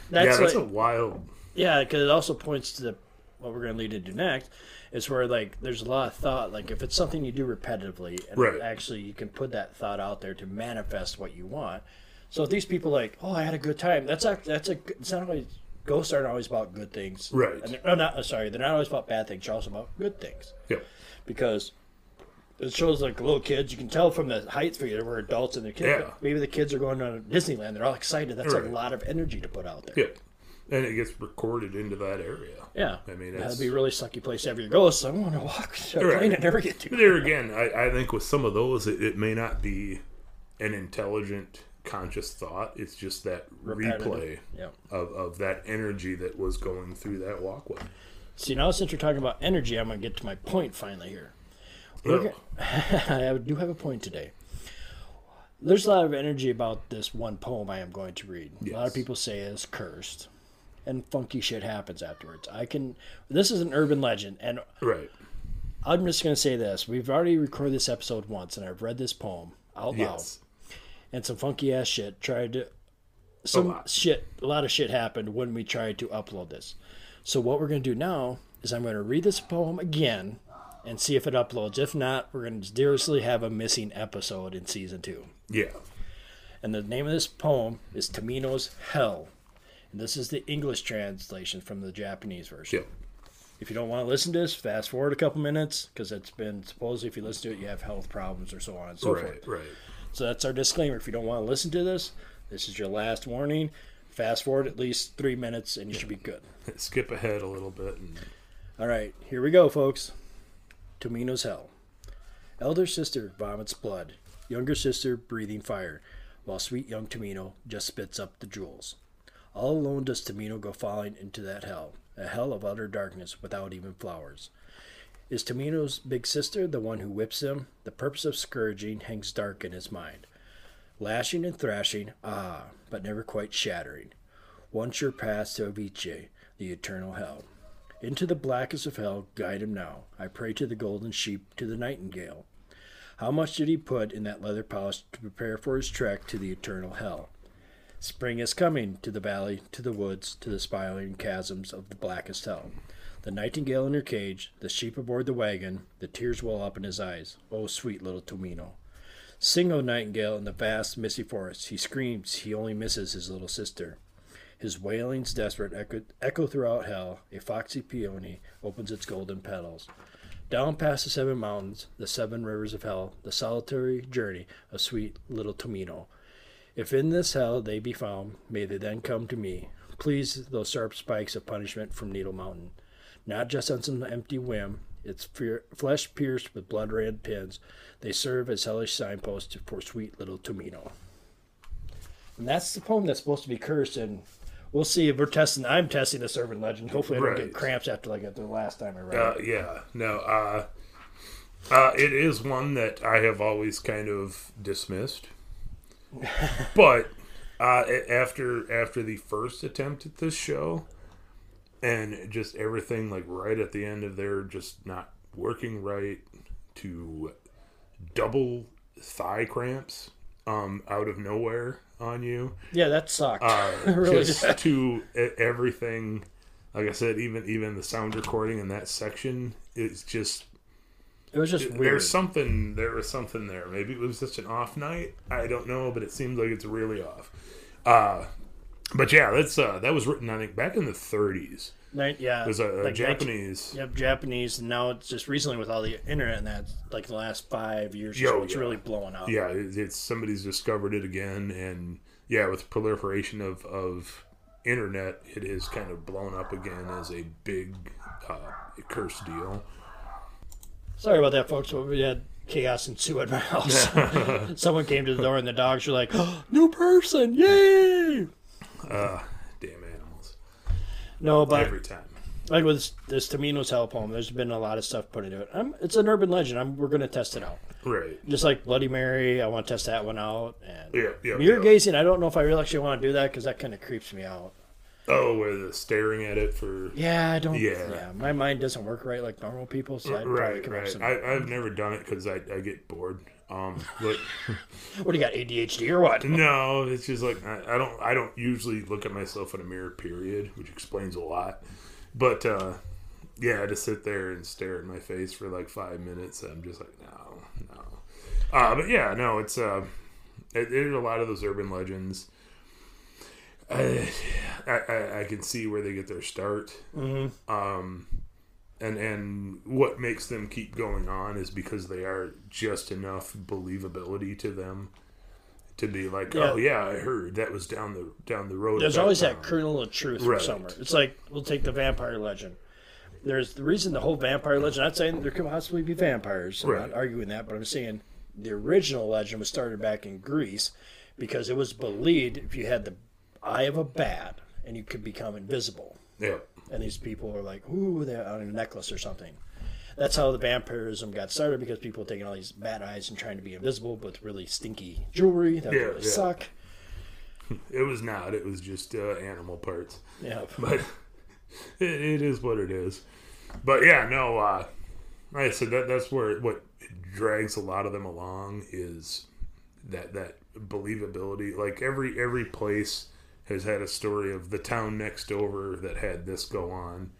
S1: that's
S2: yeah, that's
S1: like,
S2: a wild.
S1: Yeah, because it also points to the what we're going to lead into next. Is where like there's a lot of thought. Like if it's something you do repetitively, and
S2: Right.
S1: actually you can put that thought out there to manifest what you want. So if these people like, oh, I had a good time. That's a that's a. It's not always ghosts aren't always about good things.
S2: Right.
S1: And they're, not uh, sorry. They're not always about bad things. They're also about good things
S2: Yeah.
S1: because it shows like little kids. You can tell from the height figure we're adults and the kids.
S2: Yeah.
S1: Maybe the kids are going to Disneyland. They're all excited. That's
S2: Right.
S1: a lot of energy to put out there.
S2: Yeah, and it gets recorded into that area.
S1: Yeah.
S2: I mean,
S1: that'd be a really sucky place ever you go. So I want to walk to a
S2: Right.
S1: plane and never get to.
S2: There again, I, I think with some of those, it, it may not be an intelligent, conscious thought. It's just that
S1: Repetitive.
S2: replay
S1: Yeah.
S2: of, of that energy that was going through that walkway.
S1: See, now since you're talking about energy, I'm going to get to my point finally here. Oh.
S2: Ugh.
S1: I do have a point today. There's a lot of energy about this one poem I am going to read. A lot of people say it's cursed, and funky shit happens afterwards. I can. This is an urban legend, and
S2: Right.
S1: I'm just going to say this: we've already recorded this episode once, and I've read this poem out loud,
S2: Yes.
S1: And some funky ass shit tried to. Some
S2: lot.
S1: shit, a lot of shit happened when we tried to upload this. So what we're going to do now is I'm going to read this poem again and see if it uploads. If not, we're going to seriously have a missing episode in season two.
S2: Yeah.
S1: And the name of this poem is Tomino's Hell. And this is the English translation from the Japanese version.
S2: Yeah.
S1: If you don't want to listen to this, fast forward a couple minutes because it's been supposedly if you listen to it, you have health problems or so on and so forth.
S2: Right. Right.
S1: So that's our disclaimer. If you don't want to listen to this, this is your last warning. Fast forward at least three minutes and you should be good.
S2: Skip ahead a little bit. And,
S1: All right, here we go, folks. Tomino's Hell. Elder sister vomits blood, younger sister breathing fire, while sweet young Tomino just spits up the jewels. All alone does Tomino go falling into that hell, a hell of utter darkness without even flowers. Is Tomino's big sister the one who whips him? The purpose of scourging hangs dark in his mind. Lashing and thrashing, ah, but never quite shattering. Sure path to Avici, the eternal hell. Into the blackest of hell, guide him now. I pray to the golden sheep, to the nightingale. How much did he put in that leather polish to prepare for his trek to the eternal hell? Spring is coming to the valley, to the woods, to the spiraling chasms of the blackest hell. The nightingale in her cage, the sheep aboard the wagon, the tears well up in his eyes. Oh, sweet little Tomino. Sing, O nightingale, in the vast, misty forest. He screams, he only misses his little sister. His wailings desperate echo, echo throughout hell. A foxy peony opens its golden petals. Down past the seven mountains, the seven rivers of hell, the solitary journey of sweet little Tomino. If in this hell they be found, may they then come to me. Please, those sharp spikes of punishment from Needle Mountain. Not just on some empty whim, its fear, flesh pierced with blood red pins, they serve as hellish signposts for sweet little Tomino. And that's the poem that's supposed to be cursed, and we'll see if we're testing. I'm testing this urban legend. Hopefully, I don't get cramps after like the last time I read
S2: Uh,
S1: it.
S2: yeah, no. Uh, uh, it is one that I have always kind of dismissed, but uh, after after the first attempt at this show, and just everything like right at the end of there, just not working right, to double thigh cramps um, out of nowhere on you
S1: Yeah, that sucked.
S2: uh,
S1: really
S2: just
S1: did.
S2: to everything. Like I said, even even the sound recording in that section is just
S1: It was just weird.
S2: there's something there was something there. Maybe it was just an off night. I don't know, but it seems like it's really off. Uh, but yeah, that's uh, that was written I think back in the 30s.
S1: Nin- yeah,
S2: There's a, a
S1: like 19
S2: Japanese.
S1: Yep, Japanese. And now it's just recently with all the internet and that, like the last five years or
S2: Yo,
S1: so, it's
S2: yeah.
S1: really blowing up.
S2: Yeah, it, it's somebody's discovered it again, and yeah, with proliferation of of internet, it has kind of blown up again as a big uh, curse deal.
S1: Sorry about that, folks. But we had chaos and ensue at my house. Someone came to the door and the dogs were like, "New person, yay!"
S2: Uh, damn animals.
S1: No, but
S2: Every time.
S1: like with this, Tomino's Hell poem, there's been a lot of stuff put into it. I'm, it's an urban legend. I'm, we're going to test it out.
S2: Right.
S1: Just like Bloody Mary, I want to test that one out. And
S2: Yeah, yeah.
S1: mirror
S2: yeah.
S1: gazing, I don't know if I really actually want to do that because that kind of creeps me out.
S2: Oh, where the staring at it for.
S1: Yeah, I don't.
S2: Yeah.
S1: Yeah. my mind doesn't work right like normal people, so I'd
S2: Right, right. I, I've never done it because I, I get bored. Um, but
S1: What do you got, ADHD or what?
S2: no, it's just like I, I don't I don't usually look at myself in a mirror. Period, which explains a lot. But uh, yeah, to sit there and stare at my face for like five minutes, I'm just like no, no. Uh, but yeah, no, it's uh, it, there's a lot of those urban legends. I, I, I can see where they get their start.
S1: Mm-hmm.
S2: Um, and and what makes them keep going on is because they are just enough believability to them to be like, oh,
S1: Yeah.
S2: oh yeah, I heard that was down the down the road.
S1: There's always that kernel of truth
S2: Right.
S1: somewhere. It's like we'll take the vampire legend. There's the reason the whole vampire legend. I'm not saying there could possibly be vampires. I'm
S2: Right.
S1: not arguing that, but I'm saying the original legend was started back in Greece because it was believed if you had the eye of a bat and you could become invisible.
S2: Yeah,
S1: And these people were like, "Ooh, they're on a necklace or something." That's how the vampirism got started because people were taking all these bat eyes and trying to be invisible with really stinky jewelry that
S2: Yeah,
S1: really
S2: yeah.
S1: suck.
S2: it was not. It was just uh, animal parts.
S1: Yeah.
S2: but it, it is what it is. But yeah, no. Uh, like I said, that that's where what drags a lot of them along is that that believability. Like every every place has had a story of the town next over that had this go on.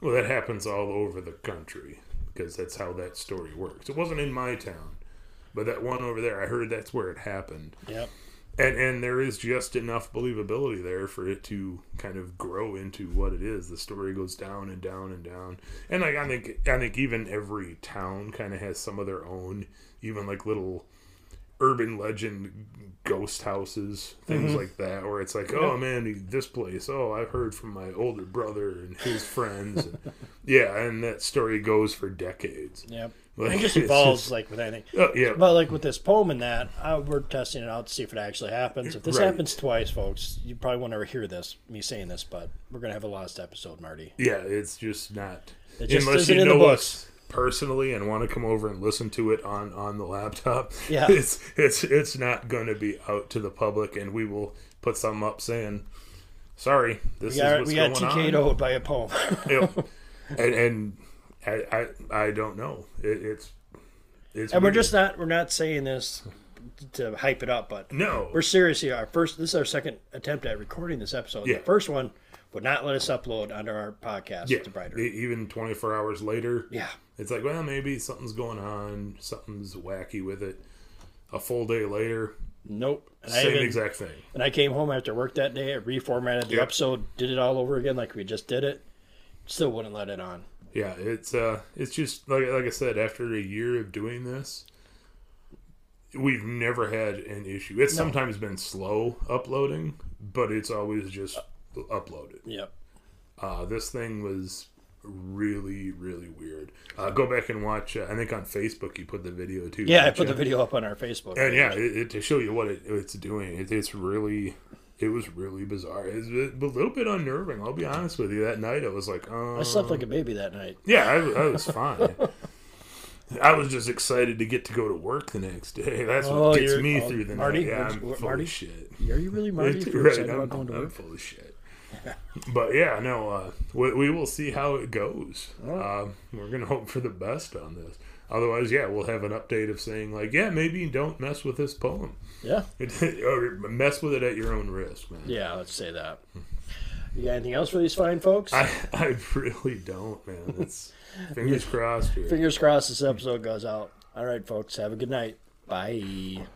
S2: Well, that happens all over the country because that's how that story works. It wasn't in my town, but that one over there, I heard that's where it happened
S1: Yep.
S2: and and there is just enough believability there for it to kind of grow into what it is. The story goes down and down and down, and like I think I think even every town kind of has some of their own, even like little urban legend ghost houses, things like that, where it's like, oh man, this place, oh I've heard from my older brother and his friends, and, yeah, and that story goes for decades.
S1: Yep.
S2: Like,
S1: it just evolves
S2: just-
S1: like with anything.
S2: Oh yeah,
S1: But like with this poem and that, uh, we're testing it out to see if it actually happens. If this
S2: Right.
S1: happens twice, folks, you probably won't ever hear this, me saying this, but we're gonna have a lost episode, Marty.
S2: Yeah, it's just not.
S1: It just
S2: unless
S1: isn't
S2: you
S1: in the
S2: know us personally and want to come over and listen to it on on the laptop,
S1: Yeah.
S2: it's it's it's not going to be out to the public, and we will put something up saying, "Sorry, this
S1: We
S2: is
S1: got
S2: what's
S1: we got
S2: going
S1: TK'd by a poem.
S2: on." Yep. and and I, I I don't know. It, it's it's
S1: and we're just not we're not saying this to hype it up, but
S2: no.
S1: we're serious here. Our first this is our second attempt at recording this episode.
S2: Yeah.
S1: The first one would not let us upload onto our podcast.
S2: yeah, even twenty four hours later,
S1: yeah.
S2: It's like, well, maybe something's going on, something's wacky with it. A full day later,
S1: Nope. And
S2: same
S1: even,
S2: exact thing.
S1: And I came home after work that day, I reformatted the
S2: Yep.
S1: episode, did it all over again like we just did it. Still wouldn't let it on.
S2: Yeah, it's uh, it's just like like I said. After a year of doing this, we've never had an issue. It's sometimes been slow uploading, but it's always just uploaded.
S1: Yep.
S2: Uh, this thing was really really weird. Uh, go back and watch. Uh, I think on Facebook you put the video too.
S1: Yeah, I put the video up on our Facebook.
S2: And
S1: page.
S2: yeah, it, it, to show you what it, it's doing, it, it's really, it was really bizarre. It's a, a little bit unnerving. I'll be honest with you. That night, I was like, oh,
S1: I slept like a baby that night.
S2: yeah, I, I was fine. I was just excited to get to go to work the next day. That's what
S1: Oh,
S2: gets me
S1: oh,
S2: through the
S1: Marty?
S2: night. Yeah, I'm
S1: Marty?
S2: of shit.
S1: Are you really Marty? If you're
S2: right,
S1: excited
S2: I'm,
S1: about going to
S2: I'm
S1: work?
S2: full of shit. but yeah, no, uh, we, we will see how it goes.
S1: Oh.
S2: Um, we're gonna hope for the best on this. Otherwise, yeah, we'll have an update of saying like, yeah, maybe don't mess with this poem,
S1: Yeah.
S2: or mess with it at your own risk, man.
S1: Yeah, let's say that. You got anything else for these fine folks?
S2: I, I really don't, man. It's fingers crossed here.
S1: Fingers crossed this episode goes out. All right, folks. Have a good night. Bye.